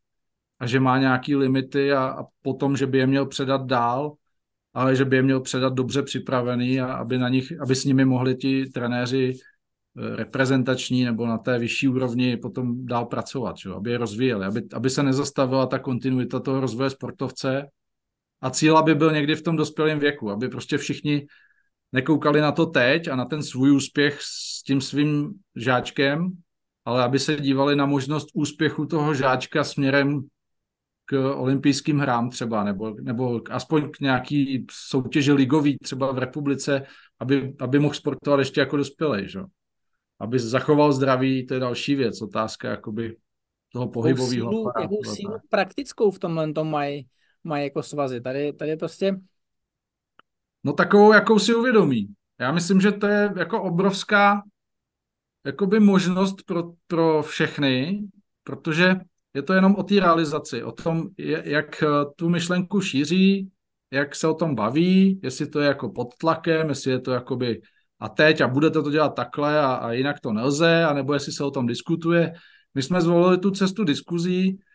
[SPEAKER 2] a že má nějaké limity a, a potom, že by je měl předat dál, ale že by je měl předat dobře připravený a aby, na nich, aby s nimi mohli ti trenéři eh, reprezentační nebo na té vyšší úrovni potom dál pracovat, že? aby je rozvíjeli, aby, aby se nezastavila ta kontinuita toho rozvoje sportovce a cíl, aby byl někdy v tom dospělém věku, aby prostě všichni nekoukali na to teď a na ten svůj úspěch s tím svým žáčkem, ale aby se dívali na možnost úspěchu toho žáčka směrem k olympijským hrám třeba, nebo, nebo aspoň k nějaký soutěži ligový třeba v republice, aby, aby mohl sportovat ještě jako dospělý. Že? aby zachoval zdraví, to je další věc, otázka jakoby toho pohybového
[SPEAKER 1] jakou sílu, jakou sílu praktickou v tomhle tom mají maj jako svazy. Tady, tady prostě...
[SPEAKER 2] No takovou, jakou si uvědomí. Já myslím, že to je jako obrovská jakoby možnost pro, pro všechny, protože je to jenom o té realizaci, o tom, jak tu myšlenku šíří, jak se o tom baví, jestli to je jako pod tlakem, jestli je to jakoby a teď a budete to dělat takhle a, a jinak to nelze, anebo jestli se o tom diskutuje. My jsme zvolili tu cestu diskuzí, eh,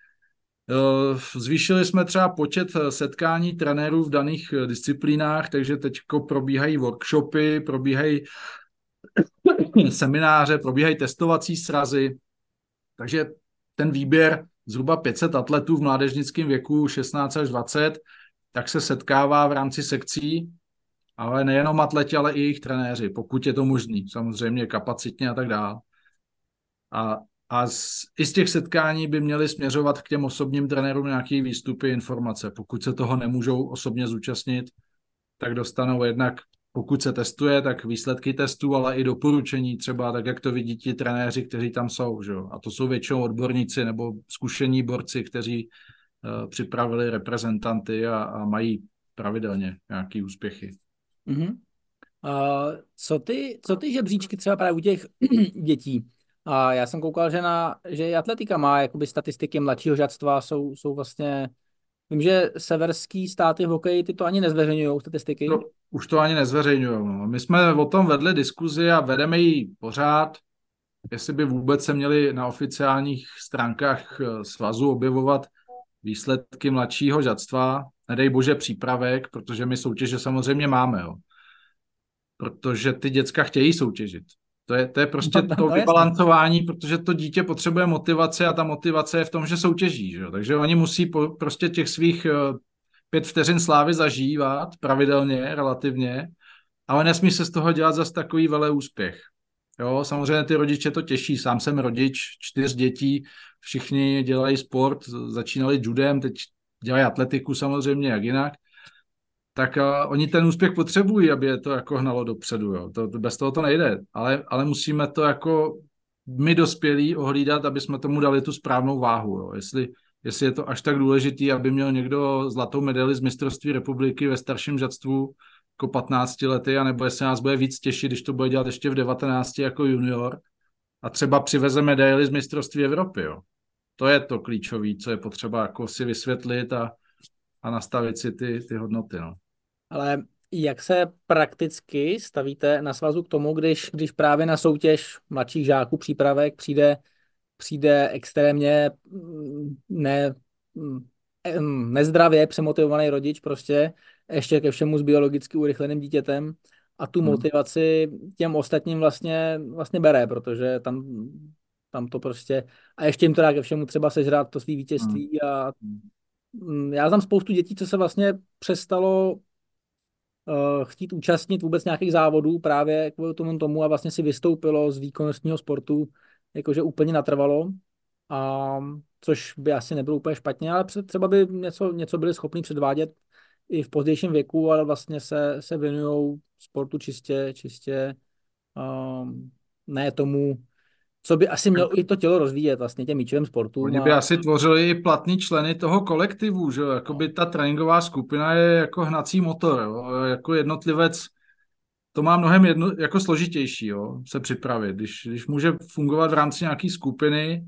[SPEAKER 2] zvýšili jsme třeba počet eh, setkání trenérů v daných eh, disciplínách, takže teď probíhají workshopy, probíhají semináře, probíhají testovací srazy, takže ten výběr zhruba 500 atletů v mládežnickém věku 16 až 20, tak se setkává v rámci sekcí, ale nejenom atleti, ale i jejich trenéři, pokud je to možný, samozřejmě kapacitně a tak dále. A, a z, i z těch setkání by měly směřovat k těm osobním trenérům nějaké výstupy, informace. Pokud se toho nemůžou osobně zúčastnit, tak dostanou jednak pokud se testuje, tak výsledky testů, ale i doporučení třeba, tak jak to vidí ti trenéři, kteří tam jsou. Že? A to jsou většinou odborníci nebo zkušení borci, kteří uh, připravili reprezentanty a, a mají pravidelně nějaké úspěchy.
[SPEAKER 1] Mm-hmm. Uh, co, ty, co ty žebříčky třeba právě u těch dětí? A já jsem koukal, že, na, že i atletika má jakoby statistiky mladšího žadstva, jsou, jsou vlastně Vím, že severský státy v hokeji ty to ani nezveřejňují statistiky.
[SPEAKER 2] No, už to ani nezveřejňují. No. My jsme o tom vedli diskuzi a vedeme ji pořád, jestli by vůbec se měli na oficiálních stránkách eh, svazu objevovat výsledky mladšího žadstva, nedej bože přípravek, protože my soutěže samozřejmě máme, jo. Protože ty děcka chtějí soutěžit. To je, to je prostě no, to no, vybalancování, protože to dítě potřebuje motivaci a ta motivace je v tom, že soutěží. Že? Takže oni musí po, prostě těch svých eh, pět vteřin slávy zažívat pravidelně, relativně, ale nesmí se z toho dělat zase takový velý úspěch. Jo, samozřejmě ty rodiče to těší. Sám jsem rodič, čtyř dětí, všichni dělají sport, začínali judem, teď dělají atletiku samozřejmě, jak jinak tak uh, oni ten úspěch potřebují, aby je to jako hnalo dopředu. Jo. To, to, bez toho to nejde, ale, ale musíme to jako my dospělí ohlídat, aby jsme tomu dali tu správnou váhu. Jo. Jestli, jestli je to až tak důležitý, aby měl někdo zlatou medaili z mistrovství republiky ve starším žadstvu jako 15 lety, anebo jestli nás bude víc těšit, když to bude dělat ještě v 19 jako junior a třeba přiveze medaily z mistrovství Evropy. Jo. To je to klíčové, co je potřeba jako si vysvětlit a, a nastavit si ty, ty hodnoty. No.
[SPEAKER 1] Ale jak se prakticky stavíte na svazu k tomu, když, když právě na soutěž mladších žáků přípravek přijde, přijde extrémně mm, ne, mm, mm, nezdravě přemotivovaný rodič prostě, ještě ke všemu s biologicky urychleným dítětem a tu hmm. motivaci těm ostatním vlastně, vlastně bere, protože tam, tam to prostě, a ještě jim to dá ke všemu třeba sežrat to svý vítězství hmm. a já znám spoustu dětí, co se vlastně přestalo chtít účastnit vůbec nějakých závodů právě kvůli tomu tomu a vlastně si vystoupilo z výkonnostního sportu jakože úplně natrvalo, a, což by asi nebylo úplně špatně, ale třeba by něco, něco byli schopni předvádět i v pozdějším věku, ale vlastně se, se věnují sportu čistě, čistě um, ne tomu, co by asi mělo i to tělo rozvíjet vlastně těm míčovým sportu.
[SPEAKER 2] Oni by a... asi tvořili i platní členy toho kolektivu, že jo? by ta tréninková skupina je jako hnací motor, jo? jako jednotlivec to má mnohem jedno, jako složitější, jo? se připravit. Když, když může fungovat v rámci nějaké skupiny,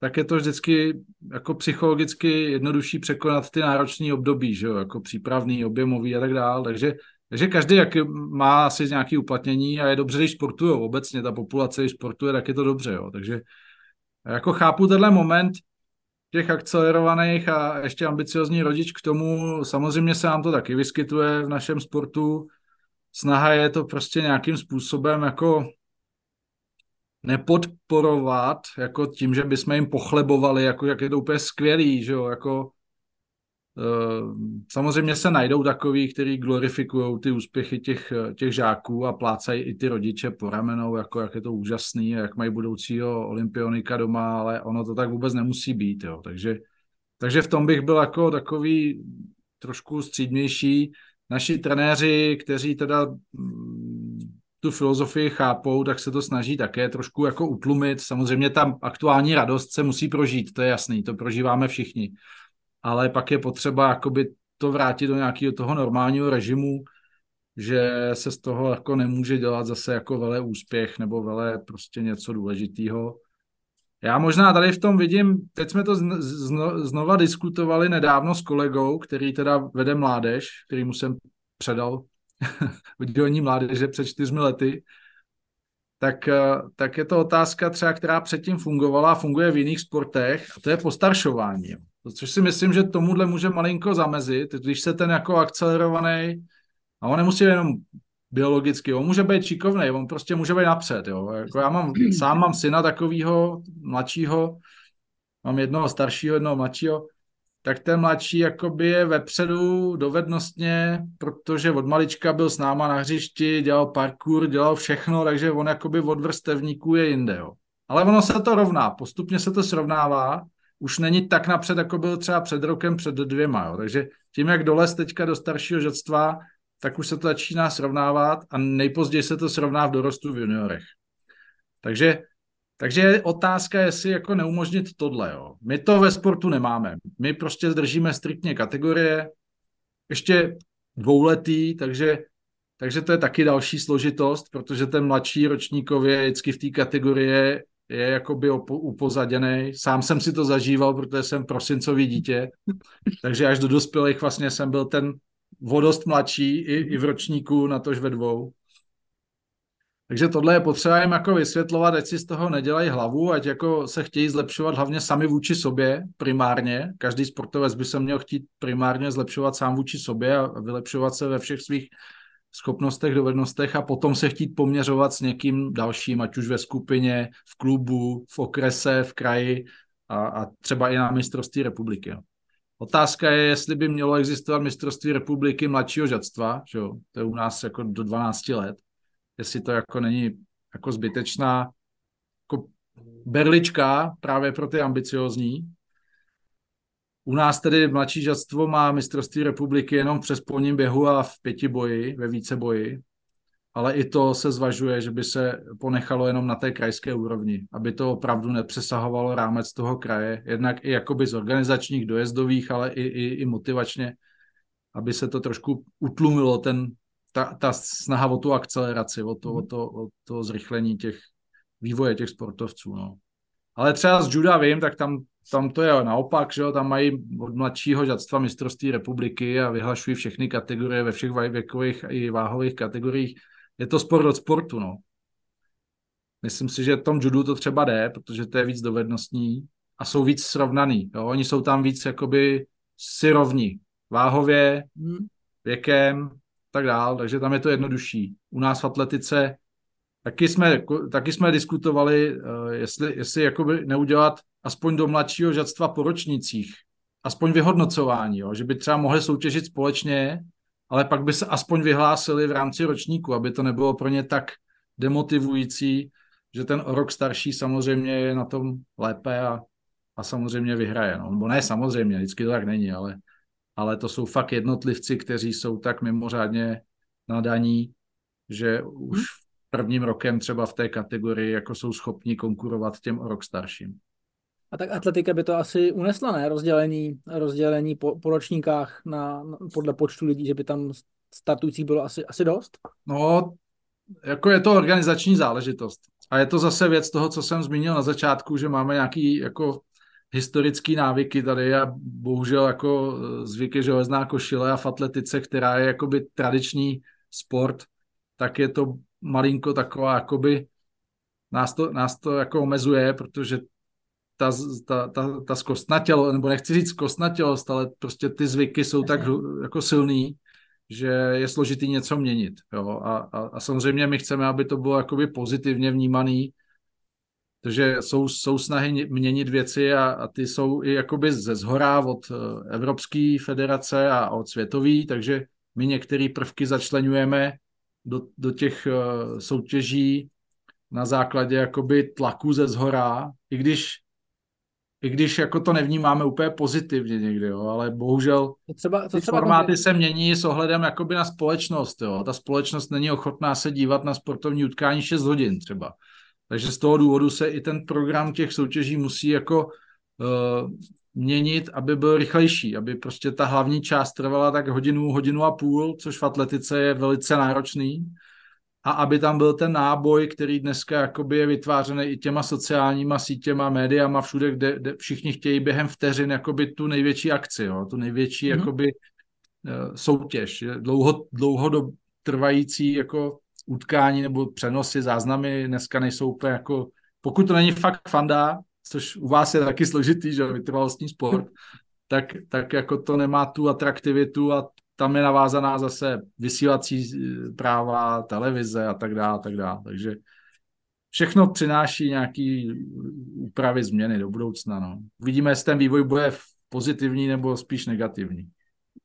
[SPEAKER 2] tak je to vždycky jako psychologicky jednodušší překonat ty náročné období, že jo? jako přípravný, objemový a tak dále. Takže takže každý jak má asi nějaké uplatnění a je dobře, když sportuje obecně, ta populace, když sportuje, tak je to dobře. Jo. Takže jako chápu tenhle moment těch akcelerovaných a ještě ambiciozní rodič k tomu, samozřejmě se nám to taky vyskytuje v našem sportu. Snaha je to prostě nějakým způsobem jako nepodporovat, jako tím, že bychom jim pochlebovali, jako jak je to úplně skvělý, že jo, jako samozřejmě se najdou takový, kteří glorifikují ty úspěchy těch, těch žáků a plácají i ty rodiče po ramenou, jako jak je to úžasný, jak mají budoucího olympionika doma, ale ono to tak vůbec nemusí být. Jo. Takže, takže v tom bych byl jako takový trošku střídnější. Naši trenéři, kteří teda mm, tu filozofii chápou, tak se to snaží také trošku jako utlumit. Samozřejmě tam aktuální radost se musí prožít, to je jasný, to prožíváme všichni. Ale pak je potřeba jakoby to vrátit do nějakého toho normálního režimu, že se z toho jako nemůže dělat zase jako vele úspěch nebo vele prostě něco důležitého. Já možná tady v tom vidím, teď jsme to zno, znova diskutovali nedávno s kolegou, který teda vede mládež, mu jsem předal oddělení mládeže před čtyřmi lety, tak, eh, tak je to otázka třeba, která předtím fungovala a funguje v jiných sportech, a to je postaršování. Což si myslím, že tomuhle může malinko zamezit, když se ten jako akcelerovaný, a on nemusí jenom biologicky, on může být šikovný, on prostě může být napřed, jo. Jako já mám, sám mám syna takového mladšího, mám jednoho staršího, jednoho mladšího, tak ten mladší jakoby je vepředu dovednostně, protože od malička byl s náma na hřišti, dělal parkour, dělal všechno, takže on jakoby od vrstevníků je jinde, jo. Ale ono se to rovná, postupně se to srovnává, už není tak napřed, jako byl třeba před rokem, před dvěma, jo. Takže tím, jak dolez teďka do staršího žadstva, tak už se to začíná srovnávat a nejpozději se to srovná v dorostu v juniorech. Takže takže je otázka, jestli jako neumožnit tohle. Jo. My to ve sportu nemáme. My prostě zdržíme striktně kategorie, ještě dvouletý, takže, takže to je taky další složitost, protože ten mladší ročníkově vždycky v té kategorie je jakoby upozaděný. Sám jsem si to zažíval, protože jsem prosincový dítě, takže až do dospělých vlastně jsem byl ten vodost mladší i, i v ročníku, na tož ve dvou. Takže tohle je potřeba jim jako vysvětlovat, ať si z toho nedělají hlavu, ať jako se chtějí zlepšovat hlavně sami vůči sobě primárně. Každý sportovec by se měl chtít primárně zlepšovat sám vůči sobě a vylepšovat se ve všech svých schopnostech, dovednostech a potom se chtít poměřovat s někým dalším, ať už ve skupině, v klubu, v okrese, v kraji a, a třeba i na mistrovství republiky. Otázka je, jestli by mělo existovat mistrovství republiky mladšího žadstva, že jo? to je u nás jako do 12 let, jestli to jako není jako zbytečná jako berlička právě pro ty ambiciozní. U nás tedy mladší žadstvo má mistrovství republiky jenom v přespolním běhu a v pěti boji, ve více boji, ale i to se zvažuje, že by se ponechalo jenom na té krajské úrovni, aby to opravdu nepřesahovalo rámec toho kraje, jednak i jakoby z organizačních, dojezdových, ale i, i, i motivačně, aby se to trošku utlumilo ten, ta, ta snaha o tu akceleraci, o to, o to, o to zrychlení těch vývoje těch sportovců. No. Ale třeba z juda vím, tak tam, tam to je naopak, že jo, tam mají od mladšího žadstva mistrovství republiky a vyhlašují všechny kategorie ve všech věkových i váhových kategoriích. Je to sport od sportu, no. Myslím si, že v tom judu to třeba jde, protože to je víc dovednostní a jsou víc srovnaný. Jo? Oni jsou tam víc jakoby si rovní. Váhově, hmm. věkem, tak dál, takže tam je to jednodušší. U nás v atletice taky jsme, taky jsme diskutovali, eh, jestli, jestli jakoby neudělat aspoň do mladšího žadstva po ročnicích, aspoň vyhodnocování, jo? že by třeba mohli soutěžit společně, ale pak by se aspoň vyhlásili v rámci ročníku, aby to nebylo pro ně tak demotivující, že ten rok starší samozřejmě je na tom lépe a, a samozřejmě vyhraje. No. Nebo ne samozřejmě, vždycky to tak není, ale ale to jsou fakt jednotlivci, kteří jsou tak mimořádně nadaní, že už v prvním rokem třeba v té kategorii jako jsou schopni konkurovat těm o rok starším.
[SPEAKER 1] A tak atletika by to asi unesla, ne? Rozdělení, rozdělení po, po ročníkách na, na, podle počtu lidí, že by tam startujících bylo asi, asi dost?
[SPEAKER 2] No, jako je to organizační záležitost. A je to zase věc toho, co jsem zmínil na začátku, že máme nějaký jako historické návyky tady a bohužel jako eh, zvyk je železná košile a v atletice, která je jakoby tradiční sport, tak je to malinko taková jakoby nás to, nás to jako omezuje, protože ta, ta, ta, ta zkostnatělo, nebo nechci říct zkostnatělost, ale prostě ty zvyky jsou tak jako silný, že je složitý něco měnit. Jo? A, a, a samozřejmě my chceme, aby to bylo jakoby pozitivně vnímaný, takže jsou, jsou snahy měnit věci a, a ty jsou i jakoby ze zhora od eh, Evropské federace a od světové, takže my některé prvky začlenujeme do, do těch uh, soutěží na základě jakoby tlaku ze zhora, i když i když jako to nevnímáme úplně pozitivně někdy, jo, ale bohužel
[SPEAKER 1] to třeba, to
[SPEAKER 2] ty
[SPEAKER 1] třeba
[SPEAKER 2] formáty se mění s ohledem jakoby na společnost. Jo. Ta společnost není ochotná se dívat na sportovní utkání 6 hodin třeba. Takže z toho důvodu se i ten program těch soutěží musí jako uh, měnit, aby byl rychlejší, aby prostě ta hlavní část trvala tak hodinu, hodinu a půl, což v atletice je velice náročný a aby tam byl ten náboj, který dneska jakoby je vytvářený i těma sociálníma sítěma, médiama, všude, kde, kde všichni chtějí během vteřin jakoby tu největší akci, jo, tu největší mm-hmm. jakoby uh, soutěž, dlouho, dlouho trvající jako utkání nebo přenosy, záznamy dneska nejsou úplně jako, pokud to není fakt fanda, což u vás je taky složitý, že vytrvalostní sport, tak, tak jako to nemá tu atraktivitu a tam je navázaná zase vysílací eh, práva, televize a tak dále, tak dále. Takže všechno přináší nějaký úpravy, změny do budoucna. No. Uvidíme, jestli ten vývoj bude pozitivní nebo spíš negativní.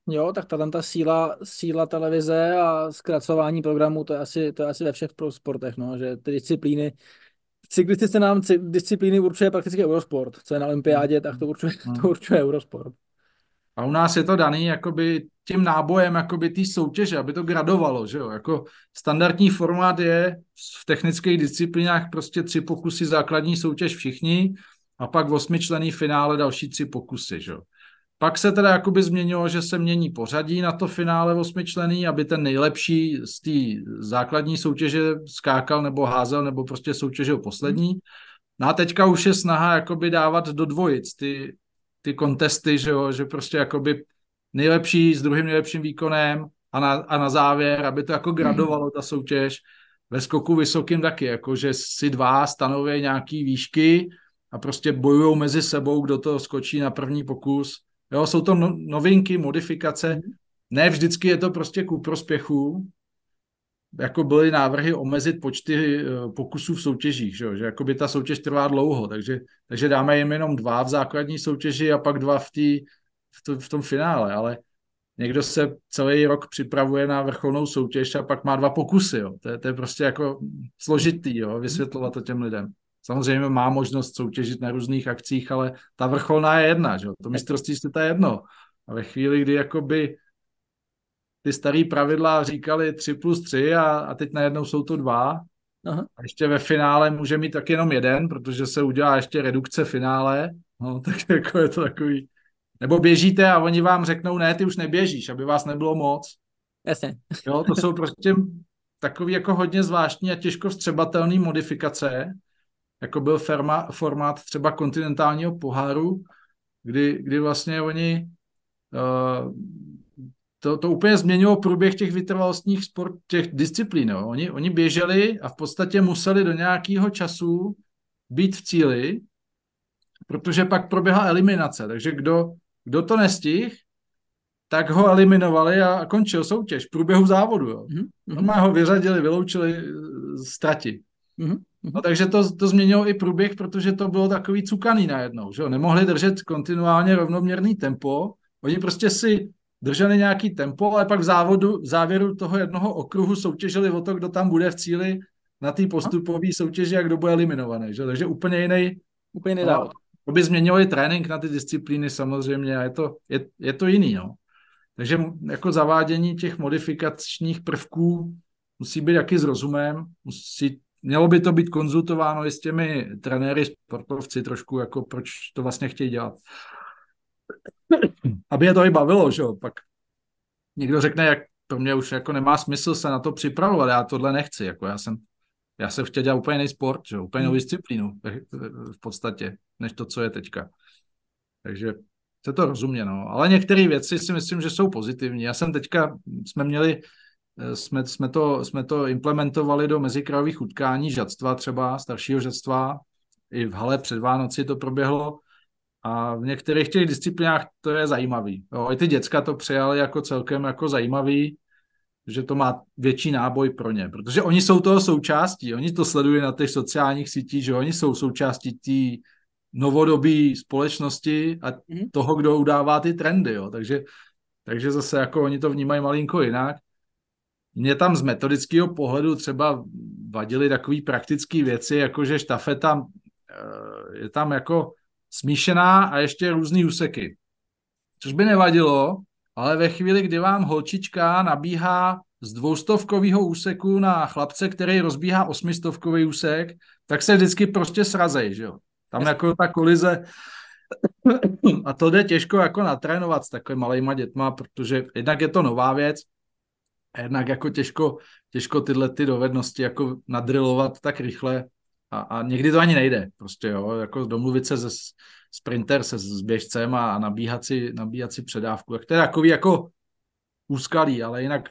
[SPEAKER 1] Jo, tak ta, ta síla, síla televize a zkracování programu, to je asi, to je asi ve všech sportech, no, že ty disciplíny, cyklistice nám disciplíny určuje prakticky Eurosport, co je na olympiádě, tak to určuje, to hmm. určuje Eurosport.
[SPEAKER 2] A u nás je to daný jakoby tím nábojem jakoby té soutěže, aby to gradovalo, že jo? Jako standardní formát je v technických disciplínách prostě tři pokusy základní soutěž všichni a pak osmičlený finále další tři pokusy, že jo? Pak se teda jakoby změnilo, že se mění pořadí na to finále osmičlený, aby ten nejlepší z té základní soutěže skákal nebo házel nebo prostě soutěžil poslední. No a teďka už je snaha jakoby dávat do dvojic ty, ty kontesty, že, jo, že prostě jakoby nejlepší s druhým nejlepším výkonem a na, a na závěr, aby to jako gradovalo ta soutěž. Ve skoku vysokým taky, jako že si dva stanoví nějaký výšky a prostě bojují mezi sebou, kdo to skočí na první pokus. Jo, jsou to no, novinky, modifikace. Ne vždycky je to prostě ku prospěchu, jako byly návrhy omezit počty eh, pokusů v soutěžích, že, že jako by ta soutěž trvá dlouho, takže, takže dáme jim jenom dva v základní soutěži a pak dva v, tý, v, to, v tom finále, ale někdo se celý rok připravuje na vrcholnou soutěž a pak má dva pokusy, jo. To, je, to je prostě jako složitý, jo, vysvětlovat to těm lidem. Samozřejmě má možnost soutěžit na různých akcích, ale ta vrcholná je jedna, že? to mistrovství světa je jedno. A ve chvíli, kdy jakoby ty staré pravidla říkali 3 plus 3 a, a teď najednou jsou to dva. Aha. A ještě ve finále může mít tak jenom jeden, protože se udělá ještě redukce finále. No, tak jako je to takový... Nebo běžíte a oni vám řeknou, ne, ty už neběžíš, aby vás nebylo moc.
[SPEAKER 1] Jasně.
[SPEAKER 2] Jo, to jsou prostě takový jako hodně zvláštní a těžko vstřebatelný modifikace, jako byl ferma, formát třeba kontinentálního poháru, kdy, kdy vlastně oni uh, to, to úplně změnilo průběh těch vytrvalostních sport, těch disciplín. Jo. Oni, oni běželi a v podstatě museli do nějakého času být v cíli, protože pak proběhla eliminace. Takže kdo, kdo to nestih, tak ho eliminovali a končil soutěž v průběhu závodu. Jo. Mm-hmm. ho vyřadili, vyloučili z trati. Mm-hmm. No takže to, to změnilo i průběh, protože to bylo takový cukaný najednou. Že jo? Nemohli držet kontinuálně rovnoměrný tempo. Oni prostě si drželi nějaký tempo, ale pak v závodu, v závěru toho jednoho okruhu soutěžili o to, kdo tam bude v cíli na té postupové soutěži a kdo bude eliminovaný. Že? Takže úplně jiný,
[SPEAKER 1] úplně jiný závod.
[SPEAKER 2] To by změnilo i trénink na ty disciplíny samozřejmě a je to, je, je to jiný. No. Takže jako zavádění těch modifikačních prvků musí být jaký s rozumem, musí, mělo by to být konzultováno i s těmi trenéry, sportovci trošku, jako proč to vlastně chtějí dělat aby je to i bavilo, že jo, pak někdo řekne, jak pro mě už jako nemá smysl se na to připravovat, já tohle nechci, jako já jsem, já jsem chtěl dělat úplně jiný sport, že jo, úplně novou hmm. disciplínu v podstatě, než to, co je teďka. Takže se to rozumně, no. Ale některé věci si myslím, že jsou pozitivní. Já jsem teďka, jsme měli, eh, jsme, jsme, to, jsme to implementovali do mezikrajových utkání žadstva třeba, staršího žadstva, i v hale před Vánoci to proběhlo a v některých těch disciplinách to je zajímavý. Jo, I ty děcka to přijali jako celkem jako zajímavý, že to má větší náboj pro ně, protože oni jsou toho součástí, oni to sledují na těch sociálních sítích, že oni jsou součástí té novodobí společnosti a mm-hmm. toho, kdo udává ty trendy, jo. Takže, takže zase jako oni to vnímají malinko jinak. Mě tam z metodického pohledu třeba vadily takové praktické věci, jako že štafeta eh, je tam jako smíšená a ještě různý úseky. Což by nevadilo, ale ve chvíli, kdy vám holčička nabíhá z dvoustovkového úseku na chlapce, který rozbíhá osmistovkový úsek, tak se vždycky prostě srazej, že jo. Tam jako ta kolize a to jde těžko jako natrénovat s takovými malýma dětma, protože jednak je to nová věc, a jednak jako těžko, těžko tyhle ty dovednosti jako nadrilovat tak rychle a, a někdy to ani nejde, prostě jo, jako domluvit se se sprinter se s běžcem a, a nabíhat, si, nabíhat si předávku, jak to je takový jako úskalý, ale jinak,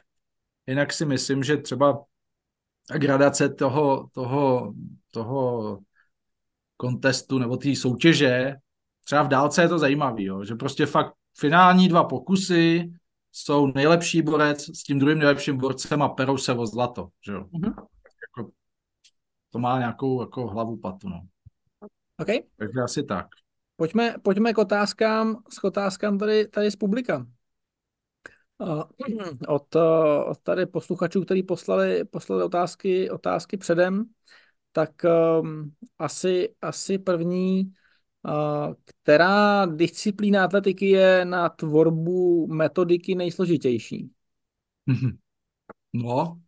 [SPEAKER 2] jinak si myslím, že třeba gradace toho, toho, toho kontestu nebo té soutěže, třeba v dálce je to zajímavý, jo, že prostě fakt finální dva pokusy jsou nejlepší borec s tím druhým nejlepším borcem a perou se o zlato, že jo. Mm-hmm. Jako, to má nějakou jako hlavu patu, no.
[SPEAKER 1] Okay.
[SPEAKER 2] Takže asi tak.
[SPEAKER 1] Pojďme, pojďme k otázkám, s otázkám tady, tady z publika. Od, od tady posluchačů, kteří poslali, poslali otázky, otázky předem, tak um, asi, asi první, která disciplína atletiky je na tvorbu metodiky nejsložitější?
[SPEAKER 2] No,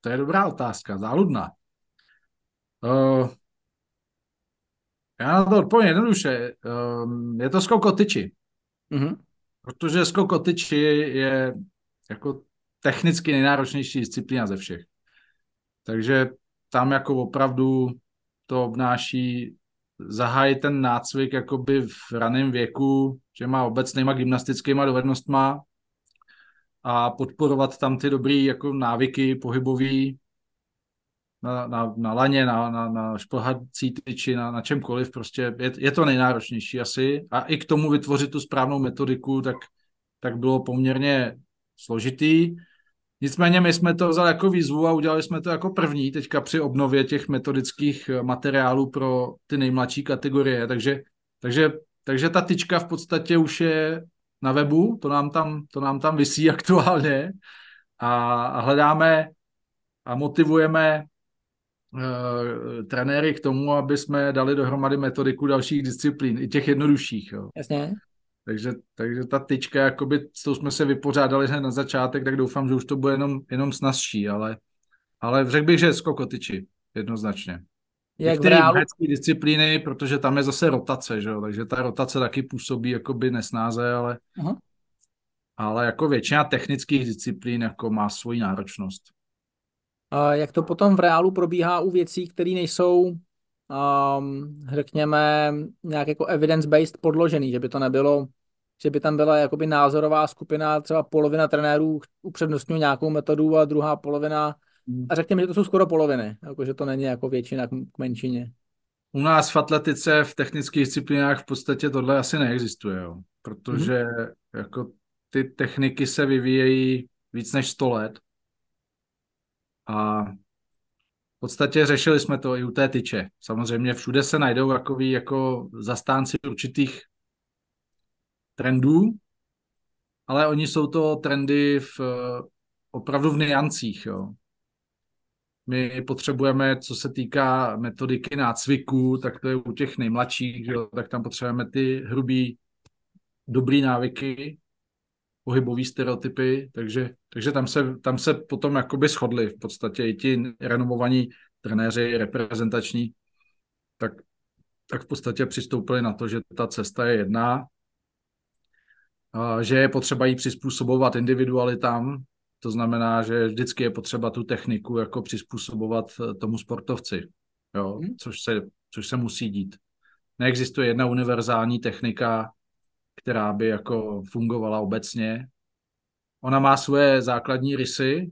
[SPEAKER 2] to je dobrá otázka, záludná. Uh, já na to odpovím jednoduše. Um, je to skok o tyči. Mm-hmm. Protože skok o tyči je jako technicky nejnáročnější disciplína ze všech. Takže tam jako opravdu to obnáší zahájit ten nácvik jakoby v raném věku, že má obecnýma gymnastickýma dovednostma a podporovat tam ty dobré jako návyky pohybový, na, na, na laně, na, na, na šplhací tyči, na, na čemkoliv, prostě je, je to nejnáročnější asi a i k tomu vytvořit tu správnou metodiku, tak, tak bylo poměrně složitý. Nicméně my jsme to vzali jako výzvu a udělali jsme to jako první teďka při obnově těch metodických materiálů pro ty nejmladší kategorie, takže, takže, takže ta tyčka v podstatě už je na webu, to nám tam, to nám tam vysí aktuálně a, a hledáme a motivujeme uh, trenéry k tomu, aby jsme dali dohromady metodiku dalších disciplín, i těch jednodušších. Jo.
[SPEAKER 1] Jasně.
[SPEAKER 2] Takže, takže ta tyčka, jakoby, s tou jsme se vypořádali hned na začátek, tak doufám, že už to bude jenom, jenom snazší, ale, ale řekl bych, že skoko tyči, jednoznačně. Jak Některé reálu... disciplíny, protože tam je zase rotace, že jo? takže ta rotace taky působí jakoby nesnáze, ale, uh-huh. ale jako většina technických disciplín jako má svoji náročnost
[SPEAKER 1] jak to potom v reálu probíhá u věcí, které nejsou, um, řekněme, nějak jako evidence-based podložený, že by to nebylo, že by tam byla jakoby názorová skupina, třeba polovina trenérů upřednostňuje nějakou metodu a druhá polovina, hmm. a řekněme, že to jsou skoro poloviny, jako, že to není jako většina k menšině.
[SPEAKER 2] U nás v atletice, v technických disciplínách v podstatě tohle asi neexistuje, jo. protože mm-hmm. jako ty techniky se vyvíjejí víc než 100 let a podstatě řešili jsme to i u té tyče. Samozřejmě všude se najdou takový jako zastánci určitých trendů, ale oni jsou to trendy v, opravdu v niancích. Jo. My potřebujeme, co se týká metodiky nácviku, tak to je u těch nejmladších, jo, tak tam potřebujeme ty hrubý, dobrý návyky, pohybové stereotypy, takže, takže tam, se, tam se potom jakoby shodli v podstatě i ti renomovaní trenéři reprezentační, tak, tak v podstatě přistoupili na to, že ta cesta je jedna, a že je potřeba jí přizpůsobovat individualitám, to znamená, že vždycky je potřeba tu techniku jako přizpůsobovat eh, tomu sportovci, jo, hmm. což, se, což se musí dít. Neexistuje jedna univerzální technika, která by jako fungovala obecně. Ona má svoje základní rysy,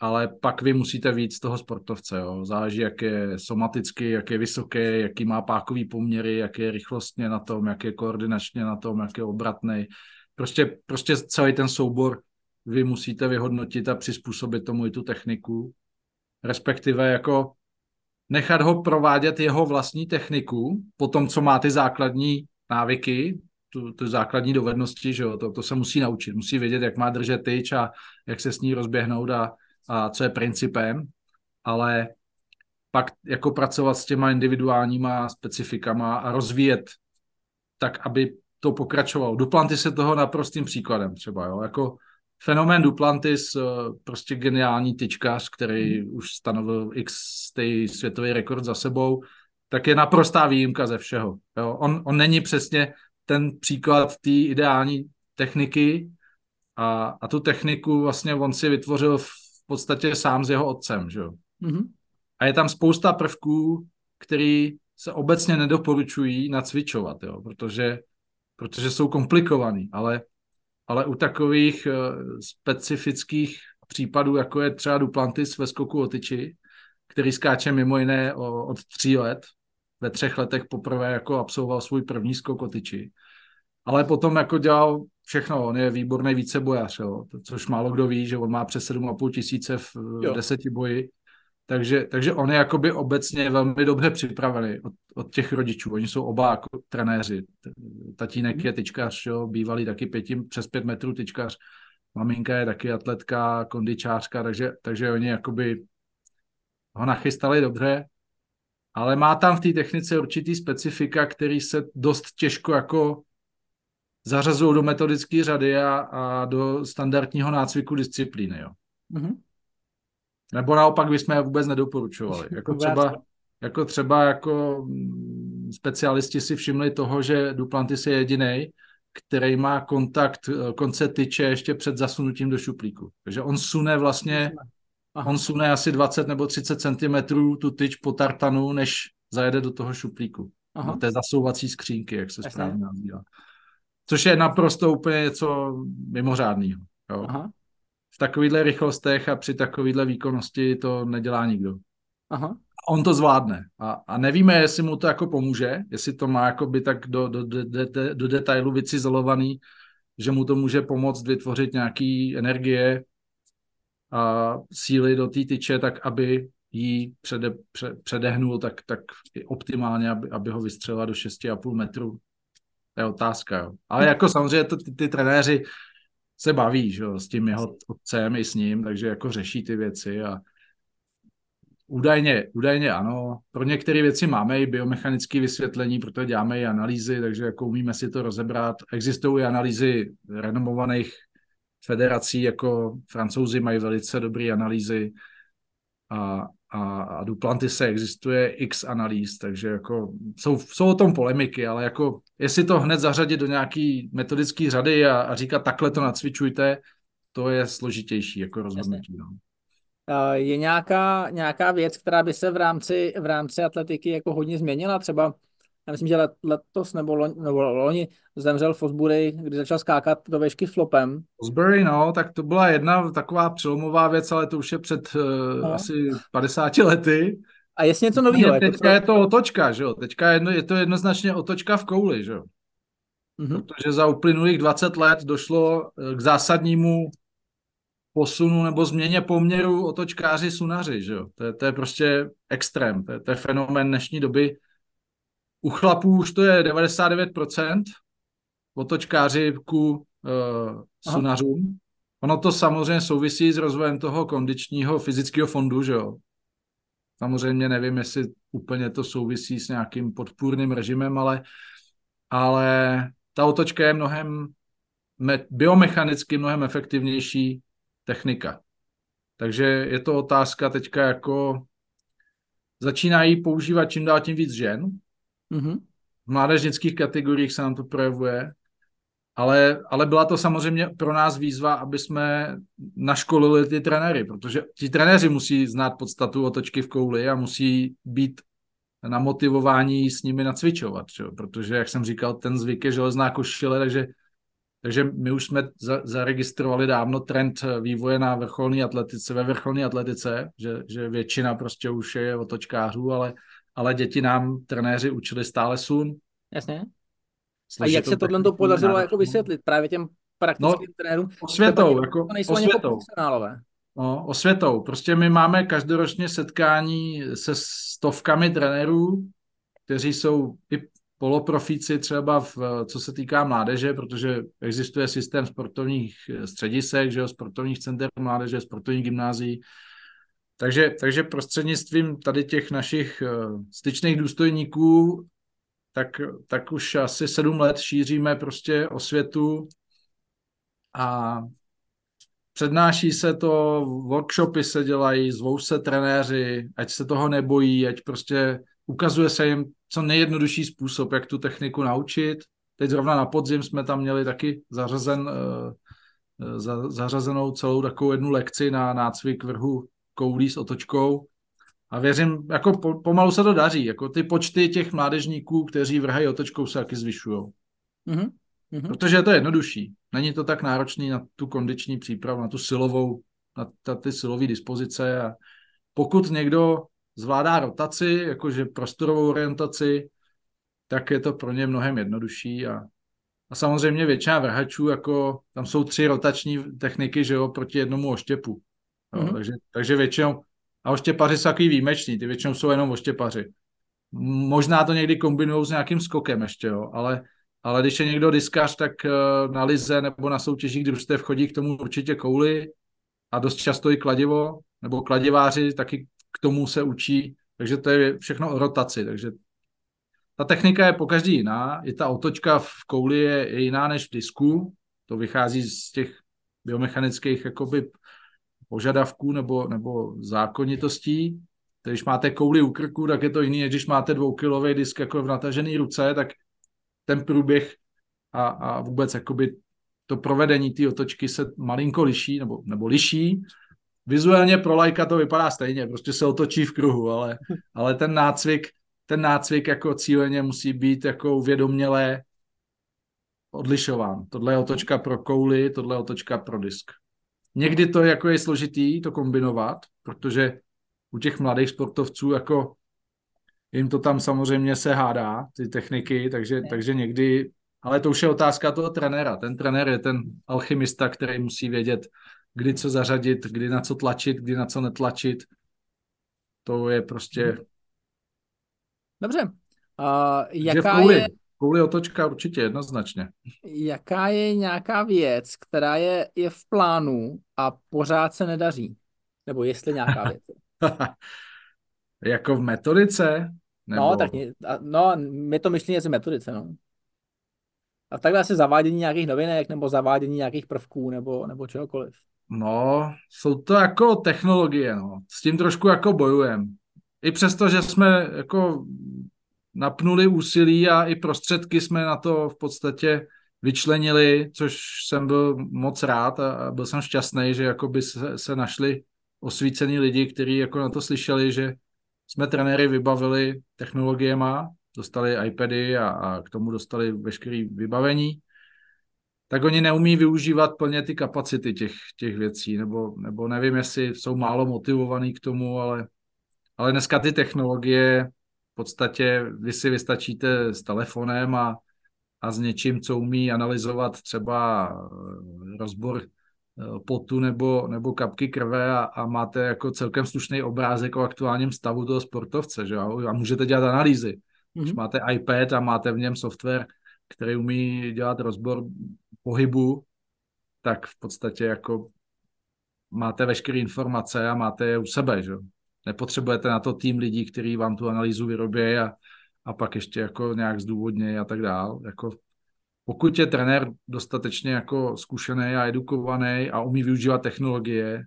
[SPEAKER 2] ale pak vy musíte víc z toho sportovce. Jo. Záleží, jak je somaticky, jak je vysoký, jaký má pákový poměry, jak je rychlostně na tom, jak je koordinačně na tom, jak je obratný. Prostě, prostě celý ten soubor vy musíte vyhodnotit a přizpůsobit tomu i tu techniku. Respektive jako nechat ho provádět jeho vlastní techniku, po tom, co má ty základní návyky, tu, tu základní dovednosti, že jo, to, to se musí naučit, musí vědět, jak má držet tyč a jak se s ní rozběhnout a, a co je principem, ale pak jako pracovat s těma individuálníma specifikama a rozvíjet tak aby to pokračovalo. Duplantis je toho naprostým příkladem třeba, jo, jako fenomén Duplantis, eh, prostě geniální tyčkař, který mm. už stanovil x světový rekord za sebou, tak je naprostá výjimka ze všeho. Jo. On, on není přesně ten příklad té ideální techniky a, a tu techniku vlastně on si vytvořil v podstatě sám s jeho otcem. Že jo. Mm-hmm. A je tam spousta prvků, který se obecně nedoporučují nacvičovat, jo, protože, protože jsou komplikovaný, ale, ale u takových uh, specifických případů, jako je třeba Duplantis ve skoku o tyči, který skáče mimo jiné o, od tří let, ve třech letech poprvé jako absolvoval svůj první skok o tyči, ale potom jako dělal všechno, on je výborný vícebojař, jo, což málo kdo ví, že on má přes 7,5 tisíce v jo. deseti boji, takže, takže on je jakoby obecně velmi dobře připravený od, od těch rodičů. Oni jsou oba jako trenéři. Tatínek je tyčkař, jo, bývalý taky pěti, přes pět metrů tyčkař. Maminka je taky atletka, kondičářka, takže, takže oni jakoby ho nachystali dobře, ale má tam v té technice určitý specifika, který se dost těžko jako zařazují do metodické řady a, a do standardního nácviku disciplíny. Jo. Mm-hmm. Nebo naopak bychom je vůbec nedoporučovali. Jako třeba, jako třeba jako mm, specialisti si všimli toho, že Duplantis je jediný, který má kontakt eh, konce tyče ještě před zasunutím do šuplíku. Takže on sune vlastně, Aha. on sune asi 20 nebo 30 cm tu tyč po tartanu, než zajede do toho šuplíku. Aha. Do té zasouvací skřínky, jak se správně nazývá. Což je naprosto úplně něco mimořádného. V takovýchhle rychlostech a při takovýchhle výkonnosti to nedělá nikdo. Aha. On to zvládne a, a nevíme, jestli mu to jako pomůže, jestli to má jako by tak do, do, do, do, do detailu vycizolovaný, že mu to může pomoct vytvořit nějaký energie a síly do té tyče, tak aby jí přede, pře, předehnul tak, tak optimálně, aby, aby ho vystřelila do 6,5 metru. To je otázka. Jo. Ale jako samozřejmě to, ty, ty trenéři se baví že jo, s tím jeho otcem i s ním, takže jako řeší ty věci a údajně, údajně ano. Pro některé věci máme i biomechanické vysvětlení, protože děláme i analýzy, takže jako umíme si to rozebrat. Existují i analýzy renomovaných federací, jako francouzi mají velice dobré analýzy a, a, a Duplantise existuje x analýz, takže jako jsou, jsou o tom polemiky, ale jako jestli to hned zařadit do nějaký metodické řady a, a říkat takhle to nacvičujte, to je složitější jako rozhodnutí. No.
[SPEAKER 1] Je nějaká, nějaká věc, která by se v rámci, v rámci atletiky jako hodně změnila? Třeba já myslím, že let, letos nebo, loni, nebo loni zemřel Fosbury, kdy začal skákat do vešky flopem.
[SPEAKER 2] Fosbury, no, tak to byla jedna taková přelomová věc, ale to už je před uh, asi 50 lety.
[SPEAKER 1] A je něco nového.
[SPEAKER 2] Jako teďka je to otočka, že jo? Teďka je, je to jednoznačně otočka v kouli, že jo? Mm-hmm. Protože za uplynulých 20 let došlo eh, k zásadnímu posunu nebo změně poměru otočkáři sunaři, že jo? To je, to je prostě extrém, to je, to je fenomén dnešní doby, u chlapů už to je 99% otočkáři ku uh, sunařům. Ono to samozřejmě souvisí s rozvojem toho kondičního fyzického fondu, že jo. Samozřejmě nevím, jestli úplně to souvisí s nějakým podpůrným režimem, ale, ale ta otočka je mnohem me, biomechanicky mnohem efektivnější technika. Takže je to otázka teďka jako začínají používat čím dál tím víc žen, Mm-hmm. V mládežnických kategoriích se nám to projevuje, ale, ale byla to samozřejmě pro nás výzva, aby jsme naškolili ty trenéry, protože ti trenéři musí znát podstatu otočky v kouli a musí být na motivování s nimi nacvičovat, čo? protože, jak jsem říkal, ten zvyk je železná košile, takže, takže my už jsme za, zaregistrovali dávno trend vývoje na vrcholné atletice, ve vrcholné atletice, že, že většina prostě už je otočkářů, ale ale děti nám trenéři učili stále sun.
[SPEAKER 1] Jasně. A jak se tohle to podařilo jako vysvětlit právě těm praktickým no, trenérům?
[SPEAKER 2] Osvětou, jako osvětou. No, osvětou. Prostě my máme každoročně setkání se stovkami trenérů, kteří jsou i poloprofíci třeba, v, co se týká mládeže, protože existuje systém sportovních středisek, že jo, sportovních center mládeže, sportovních gymnázií, takže, takže prostřednictvím tady těch našich uh, styčných důstojníků tak, tak už asi sedm let šíříme prostě osvětu a přednáší se to, workshopy se dělají, zvou se trenéři, ať se toho nebojí, ať prostě ukazuje se jim co nejjednodušší způsob, jak tu techniku naučit. Teď zrovna na podzim jsme tam měli taky zařazen, uh, za, zařazenou celou takovou jednu lekci na nácvik vrhu koulí s otočkou. A věřím, jako po, pomalu se to daří. Jako ty počty těch mládežníků, kteří vrhají otočkou, se taky zvyšují. Mm-hmm. Protože je to jednodušší. Není to tak náročný na tu kondiční přípravu, na tu silovou, na ta, ty silové dispozice. A pokud někdo zvládá rotaci, jakože prostorovou orientaci, tak je to pro ně mnohem jednodušší a, a samozřejmě většina vrhačů, jako tam jsou tři rotační techniky, že jo, proti jednomu oštěpu. Jo, mm-hmm. takže, takže většinou, a oštěpaři jsou takový výjimeční, ty většinou jsou jenom oštěpaři. Možná to někdy kombinují s nějakým skokem ještě, jo, ale, ale když je někdo diskař, tak uh, na lize nebo na soutěžích, kdy prostě vchodí k tomu určitě kouli a dost často i kladivo, nebo kladiváři taky k tomu se učí, takže to je všechno o rotaci, takže ta technika je po každý jiná, i ta otočka v kouli je, je jiná než v disku, to vychází z těch biomechanických jakoby požadavků nebo, nebo zákonitostí. Když máte kouli u krku, tak je to jiný, když máte dvoukilový disk jako v natažené ruce, tak ten průběh a, a vůbec jakoby to provedení té otočky se malinko liší, nebo, nebo liší, vizuálně pro lajka to vypadá stejně, prostě se otočí v kruhu, ale, ale ten nácvik, ten nácvik jako cíleně musí být jako uvědomělé odlišován. Tohle je otočka pro kouli, tohle je otočka pro disk. Někdy to jako je složitý to kombinovat, protože u těch mladých sportovců jako jim to tam samozřejmě se hádá, ty techniky, takže, takže někdy, ale to už je otázka toho trenéra. Ten trenér je ten alchymista, který musí vědět, kdy co zařadit, kdy na co tlačit, kdy na co netlačit. To je prostě... Mhm.
[SPEAKER 1] Dobře. Uh, jaká je...
[SPEAKER 2] Kouli otočka určitě jednoznačně.
[SPEAKER 1] Jaká je nějaká věc, která je, je v plánu a pořád se nedaří? Nebo jestli nějaká věc?
[SPEAKER 2] jako v metodice?
[SPEAKER 1] Nebo... No, tak no, my to myšlení je z metodice, no. A takhle asi zavádění nějakých novinek nebo zavádění nějakých prvků nebo, nebo čehokoliv.
[SPEAKER 2] No, jsou to jako technologie, no. S tím trošku jako bojujem. I přesto, že jsme jako napnuli úsilí a i prostředky jsme na to v podstatě vyčlenili, což jsem byl moc rád a byl jsem šťastný, že jakoby se, se našli osvícení lidi, kteří jako na to slyšeli, že jsme trenéry vybavili technologiema, dostali iPady a, a k tomu dostali veškeré vybavení tak oni neumí využívat plně ty kapacity těch, těch věcí, nebo, nebo nevím, jestli jsou málo motivovaný k tomu, ale, ale dneska ty technologie podstatě vy si vystačíte s telefonem a, a s něčím, co umí analyzovat třeba eh, rozbor eh, potu nebo, nebo kapky krve a, a máte jako celkem slušný obrázek o aktuálním stavu toho sportovce, že? a můžete dělat analýzy. Mm-hmm. Když máte iPad a máte v něm software, který umí dělat rozbor pohybu, tak v podstatě jako máte veškeré informace a máte je u sebe, že? Nepotřebujete na to tým lidí, kteří vám tu analýzu vyrobí a, a pak ještě jako nějak zdůvodně a tak dál. Jako pokud je trenér dostatečně jako zkušený a edukovaný a umí využívat technologie,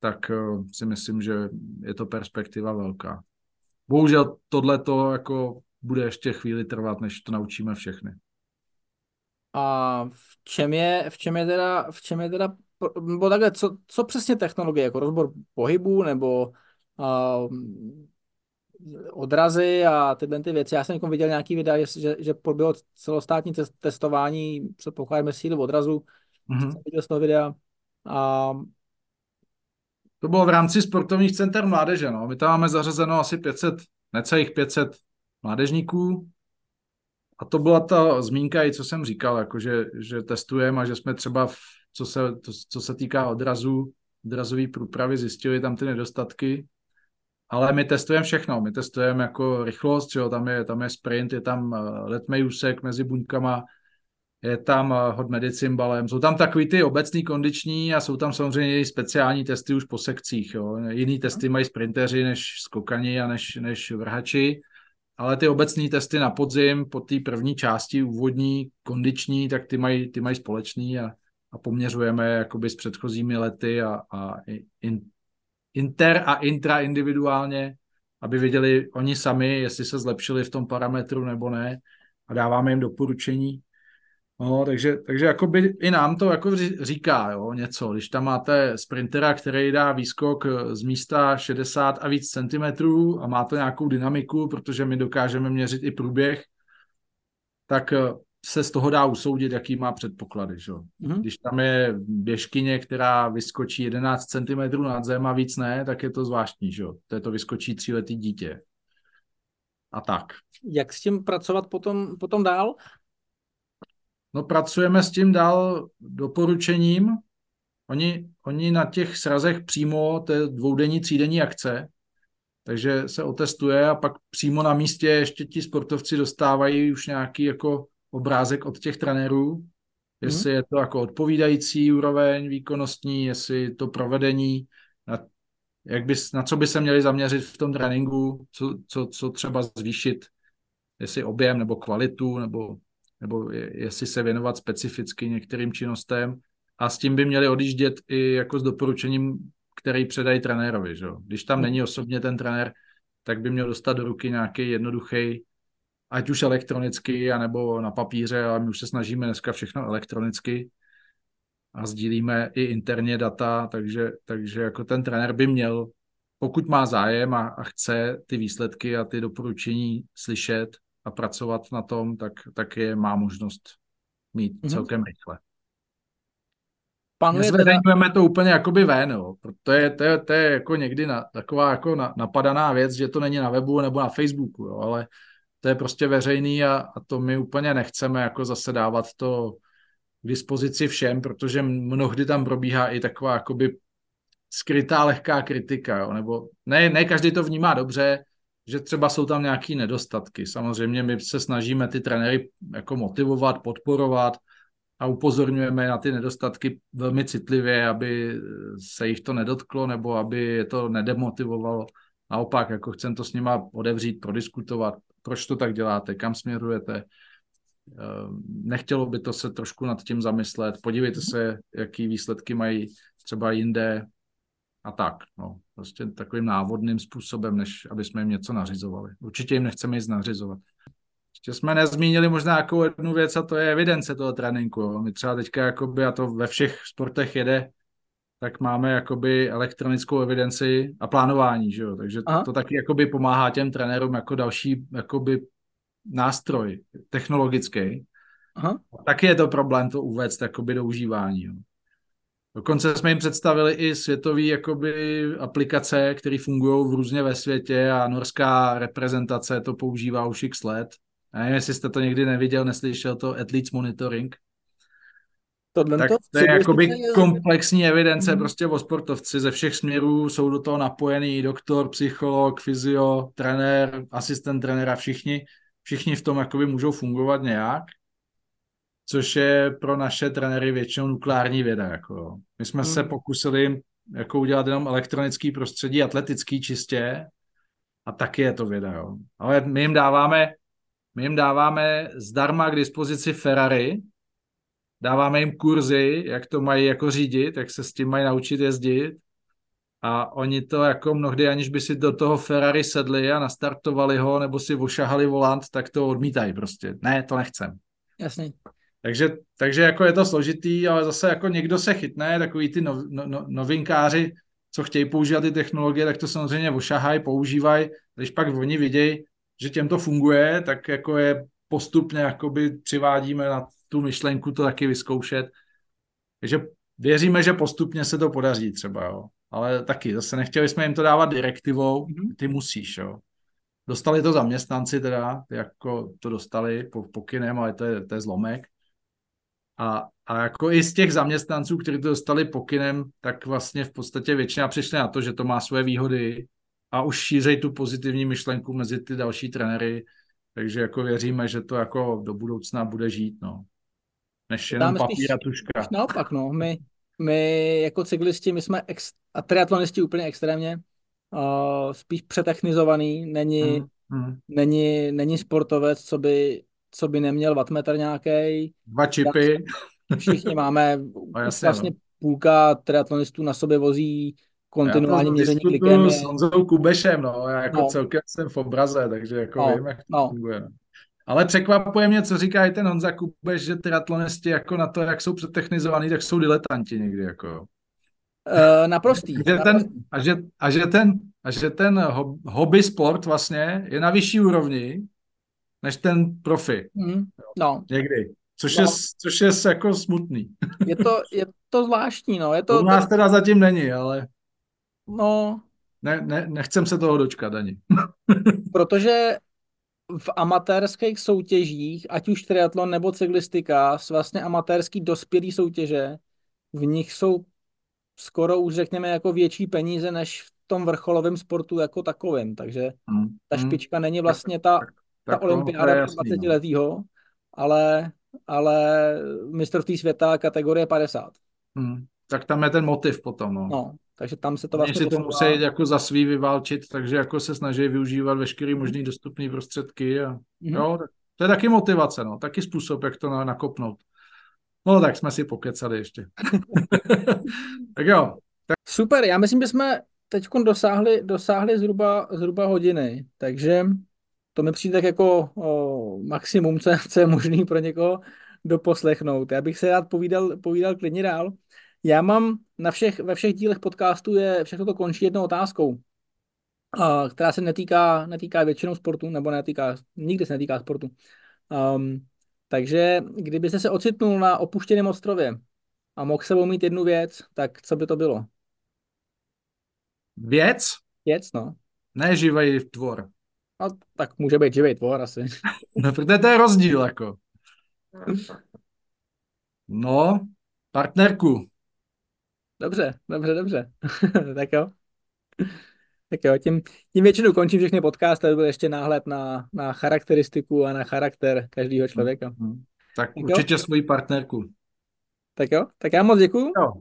[SPEAKER 2] tak uh, si myslím, že je to perspektiva velká. Bohužel tohle to jako bude ještě chvíli trvat, než to naučíme všechny. A v čem je, v čem je teda, v čem je teda, nebo takhle, co, co přesně technologie, jako rozbor pohybu, nebo odrazy a tyhle ty věci. Já jsem viděl nějaký videa, že, že proběhlo celostátní testování, předpokládáme síly odrazu, mm-hmm. jsem viděl z toho videa. A... To bylo v rámci sportovních center mládeže, no. My tam máme zařazeno asi 500, necelých 500 mládežníků, a to byla ta zmínka i co jsem říkal, jako že, že testujeme a že jsme třeba, v, co, se, to, co se týká odrazu, odrazové průpravy, zjistili tam ty nedostatky, ale my testujeme všechno. My testujeme jako rychlost, jo, tam, je, tam je sprint, je tam eh, letmej úsek mezi buňkama, je tam eh, hod medicimbalem, jsou tam takový ty obecný kondiční a jsou tam samozřejmě i speciální testy už po sekcích. Jo. Jiný testy mají sprinteři než skokani a než, než vrhači ale ty obecné testy na podzim po té první části úvodní, kondiční, tak ty mají, ty mají společný a, a poměřujeme jakoby s předchozími lety a, a in, inter a intra individuálně, aby viděli oni sami, jestli se zlepšili v tom parametru nebo ne a dáváme jim doporučení. No, takže, takže jakoby i nám to jako říká jo, něco. Když tam máte sprintera, který dá výskok z místa 60 a víc centimetrů a má to nějakou dynamiku, protože my dokážeme měřit i průběh, tak se z toho dá usoudit, jaký má předpoklady. Že? Mm-hmm. Když tam je běžkyně, která vyskočí 11 cm nad zem a víc ne, tak je to zvláštní. Že? To je to vyskočí tříletý dítě. A tak.
[SPEAKER 1] Jak s tím pracovat potom, potom dál?
[SPEAKER 2] No pracujeme s tím dál doporučením. Oni, oni na těch srazech přímo, to je dvoudenní, třídenní akce, takže se otestuje a pak přímo na místě ještě ti sportovci dostávají už nějaký jako obrázek od těch trenérů, jestli mm. je to jako odpovídající úroveň výkonnostní, jestli to provedení, na, jak bys, na co by se měli zaměřit v tom tréninku, co, co, co třeba zvýšit, jestli objem nebo kvalitu, nebo nebo jestli se věnovat specificky některým činnostem a s tím by měli odjíždět i jako s doporučením, který předají trenérovi. Že? Když tam není osobně ten trenér, tak by měl dostat do ruky nějaký jednoduchý, ať už elektronicky, anebo na papíře, ale my už se snažíme dneska všechno elektronicky a sdílíme i interně data, takže, takže jako ten trenér by měl, pokud má zájem a, a chce ty výsledky a ty doporučení slyšet, a pracovat na tom, tak, tak je má možnost mít mm-hmm. celkem rychle. Nezveřejňujeme teda... to úplně jakoby ven, jo. To, je, to, je, to je jako někdy na, taková jako na, napadaná věc, že to není na webu nebo na Facebooku, jo, ale to je prostě veřejný a, a to my úplně nechceme jako zase dávat to k dispozici všem, protože mnohdy tam probíhá i taková jakoby skrytá lehká kritika, jo, nebo ne, ne každý to vnímá dobře, že třeba jsou tam nějaké nedostatky. Samozřejmě my se snažíme ty trenéry jako motivovat, podporovat a upozorňujeme na ty nedostatky velmi citlivě, aby se jich to nedotklo nebo aby je to nedemotivovalo. Naopak, jako chcem to s nima odevřít, prodiskutovat, proč to tak děláte, kam směrujete. Ehm, nechtělo by to se trošku nad tím zamyslet. Podívejte se, jaký výsledky mají třeba jinde, a tak. No. Prostě takovým návodným způsobem, než aby jsme jim něco nařizovali. Určitě jim nechceme nic nařizovat. Ještě jsme nezmínili možná jako jednu věc a to je evidence toho tréninku. Jo. My třeba teďka, jakoby, a to ve všech sportech jede, tak máme jakoby elektronickou evidenci a plánování, že jo? takže to, to taky jakoby pomáhá těm trenérům jako další jakoby nástroj technologický. Aha. Taky je to problém to uvést jakoby do užívání. Jo. Dokonce jsme jim představili i světové jakoby, aplikace, které fungují v různě ve světě a norská reprezentace to používá už x let. Já nevím, jestli jste to někdy neviděl, neslyšel to Athletes Monitoring. Tohle tak to, je jakoby komplexní evidence mm. prostě o sportovci ze všech směrů, jsou do toho napojený doktor, psycholog, fyzio, trenér, asistent trenéra, všichni, všichni v tom jakoby můžou fungovat nějak což je pro naše trenéry většinou nukleární věda. Jako. My jsme hmm. se pokusili jako udělat jenom elektronický prostředí, atletický čistě a taky je to věda. Jo. Ale my jim dáváme my jim dáváme zdarma k dispozici Ferrari, dáváme jim kurzy, jak to mají jako řídit, jak se s tím mají naučit jezdit a oni to jako mnohdy, aniž by si do toho Ferrari sedli a nastartovali ho nebo si ošahali volant, tak to odmítají prostě. Ne, to nechcem.
[SPEAKER 1] Jasně.
[SPEAKER 2] Takže, takže jako je to složitý, ale zase jako někdo se chytne, takový ty no, no, no, novinkáři, co chtějí používat ty technologie, tak to samozřejmě ošahají, používají. Když pak oni vidějí, že těm to funguje, tak jako je postupně jakoby přivádíme na tu myšlenku to taky vyzkoušet. Takže věříme, že postupně se to podaří třeba, jo. Ale taky, zase nechtěli jsme jim to dávat direktivou, mhm. ty musíš, jo. Dostali to zaměstnanci teda, jako to dostali po, pokynem, ale to je, to je zlomek. A, a jako i z těch zaměstnanců, kteří to dostali pokynem, tak vlastně v podstatě většina přišli na to, že to má své výhody a už šířej tu pozitivní myšlenku mezi ty další trenéry, takže jako věříme, že to jako do budoucna bude žít, no. Než jenom papír a tuška.
[SPEAKER 1] Naopak, no. My, my jako cyklisti, my jsme ex, a triatlonisti úplně extrémně, uh, spíš přetechnizovaný, není, hmm. hmm. není, není sportovec, co by, co by neměl wattmetr nějaký.
[SPEAKER 2] Dva čipy.
[SPEAKER 1] Všichni máme, no, jasně, vlastně no. půlka triatlonistů na sobě vozí kontinuálně měření glykemie.
[SPEAKER 2] s Honzou Kubešem, no, já jako no. celkem jsem v obraze, takže jako no. vím, jak to no. funguje. Ale překvapuje mě, co říká i ten Honza Kubeš, že triatlonisti jako na to, jak jsou přetechnizovaní, tak jsou diletanti někdy, jako
[SPEAKER 1] Uh, naprostý.
[SPEAKER 2] A že, ten, a, že, a, že ten, a že ten hobby sport vlastně je na vyšší úrovni než ten profi.
[SPEAKER 1] Mm, no.
[SPEAKER 2] Někdy. Což, no. je, což je jako smutný.
[SPEAKER 1] Je to, je to zvláštní, no. Je to,
[SPEAKER 2] U nás teda zatím není, ale...
[SPEAKER 1] No.
[SPEAKER 2] Ne, ne, nechcem se toho dočkat ani.
[SPEAKER 1] Protože v amatérských soutěžích, ať už triatlon nebo cyklistika, vlastně amatérský dospělý soutěže, v nich jsou skoro už řekněme jako větší peníze než v tom vrcholovém sportu jako takovém, takže hmm. ta hmm. špička hmm. není vlastně ta, tak, ta olympiáda 20 letýho, ale, ale mistrovství světa kategorie 50.
[SPEAKER 2] Hmm. Tak tam je ten motiv potom, no.
[SPEAKER 1] no takže tam se to vlastně
[SPEAKER 2] si to musí jako za svý vyválčit, takže jako se snaží využívat veškerý možný dostupný prostředky a mm-hmm. jo, to je taky motivace, no, taky způsob, jak to nakopnout. No tak jsme si pokecali ještě. tak jo. Tak...
[SPEAKER 1] Super, já myslím, že jsme teď dosáhli, dosáhli zhruba, zhruba hodiny, takže to mi přijde tak jako o, maximum, co, co je možný pro někoho doposlechnout. Já bych se rád povídal, povídal klidně dál. Já mám na všech, ve všech dílech podcastu je všechno to končí jednou otázkou, která se netýká, netýká většinou sportu, nebo netýká, nikdy se netýká sportu. Um, takže kdybyste se ocitnul na opuštěném ostrově a mohl sebou mít jednu věc, tak co by to bylo?
[SPEAKER 2] Věc?
[SPEAKER 1] Věc, no.
[SPEAKER 2] Ne živý tvor.
[SPEAKER 1] No, tak může být živý tvor asi.
[SPEAKER 2] no, protože to je rozdíl, jako. No, partnerku.
[SPEAKER 1] Dobře, dobře, dobře. tak jo. Tak jo, tím, tím většinou končím všechny podcasty, aby byl ještě náhled na, na charakteristiku a na charakter každého člověka.
[SPEAKER 2] Mm-hmm. Tak, tak určitě jo? svoji partnerku.
[SPEAKER 1] Tak jo, tak já moc děkuju.
[SPEAKER 2] Jo.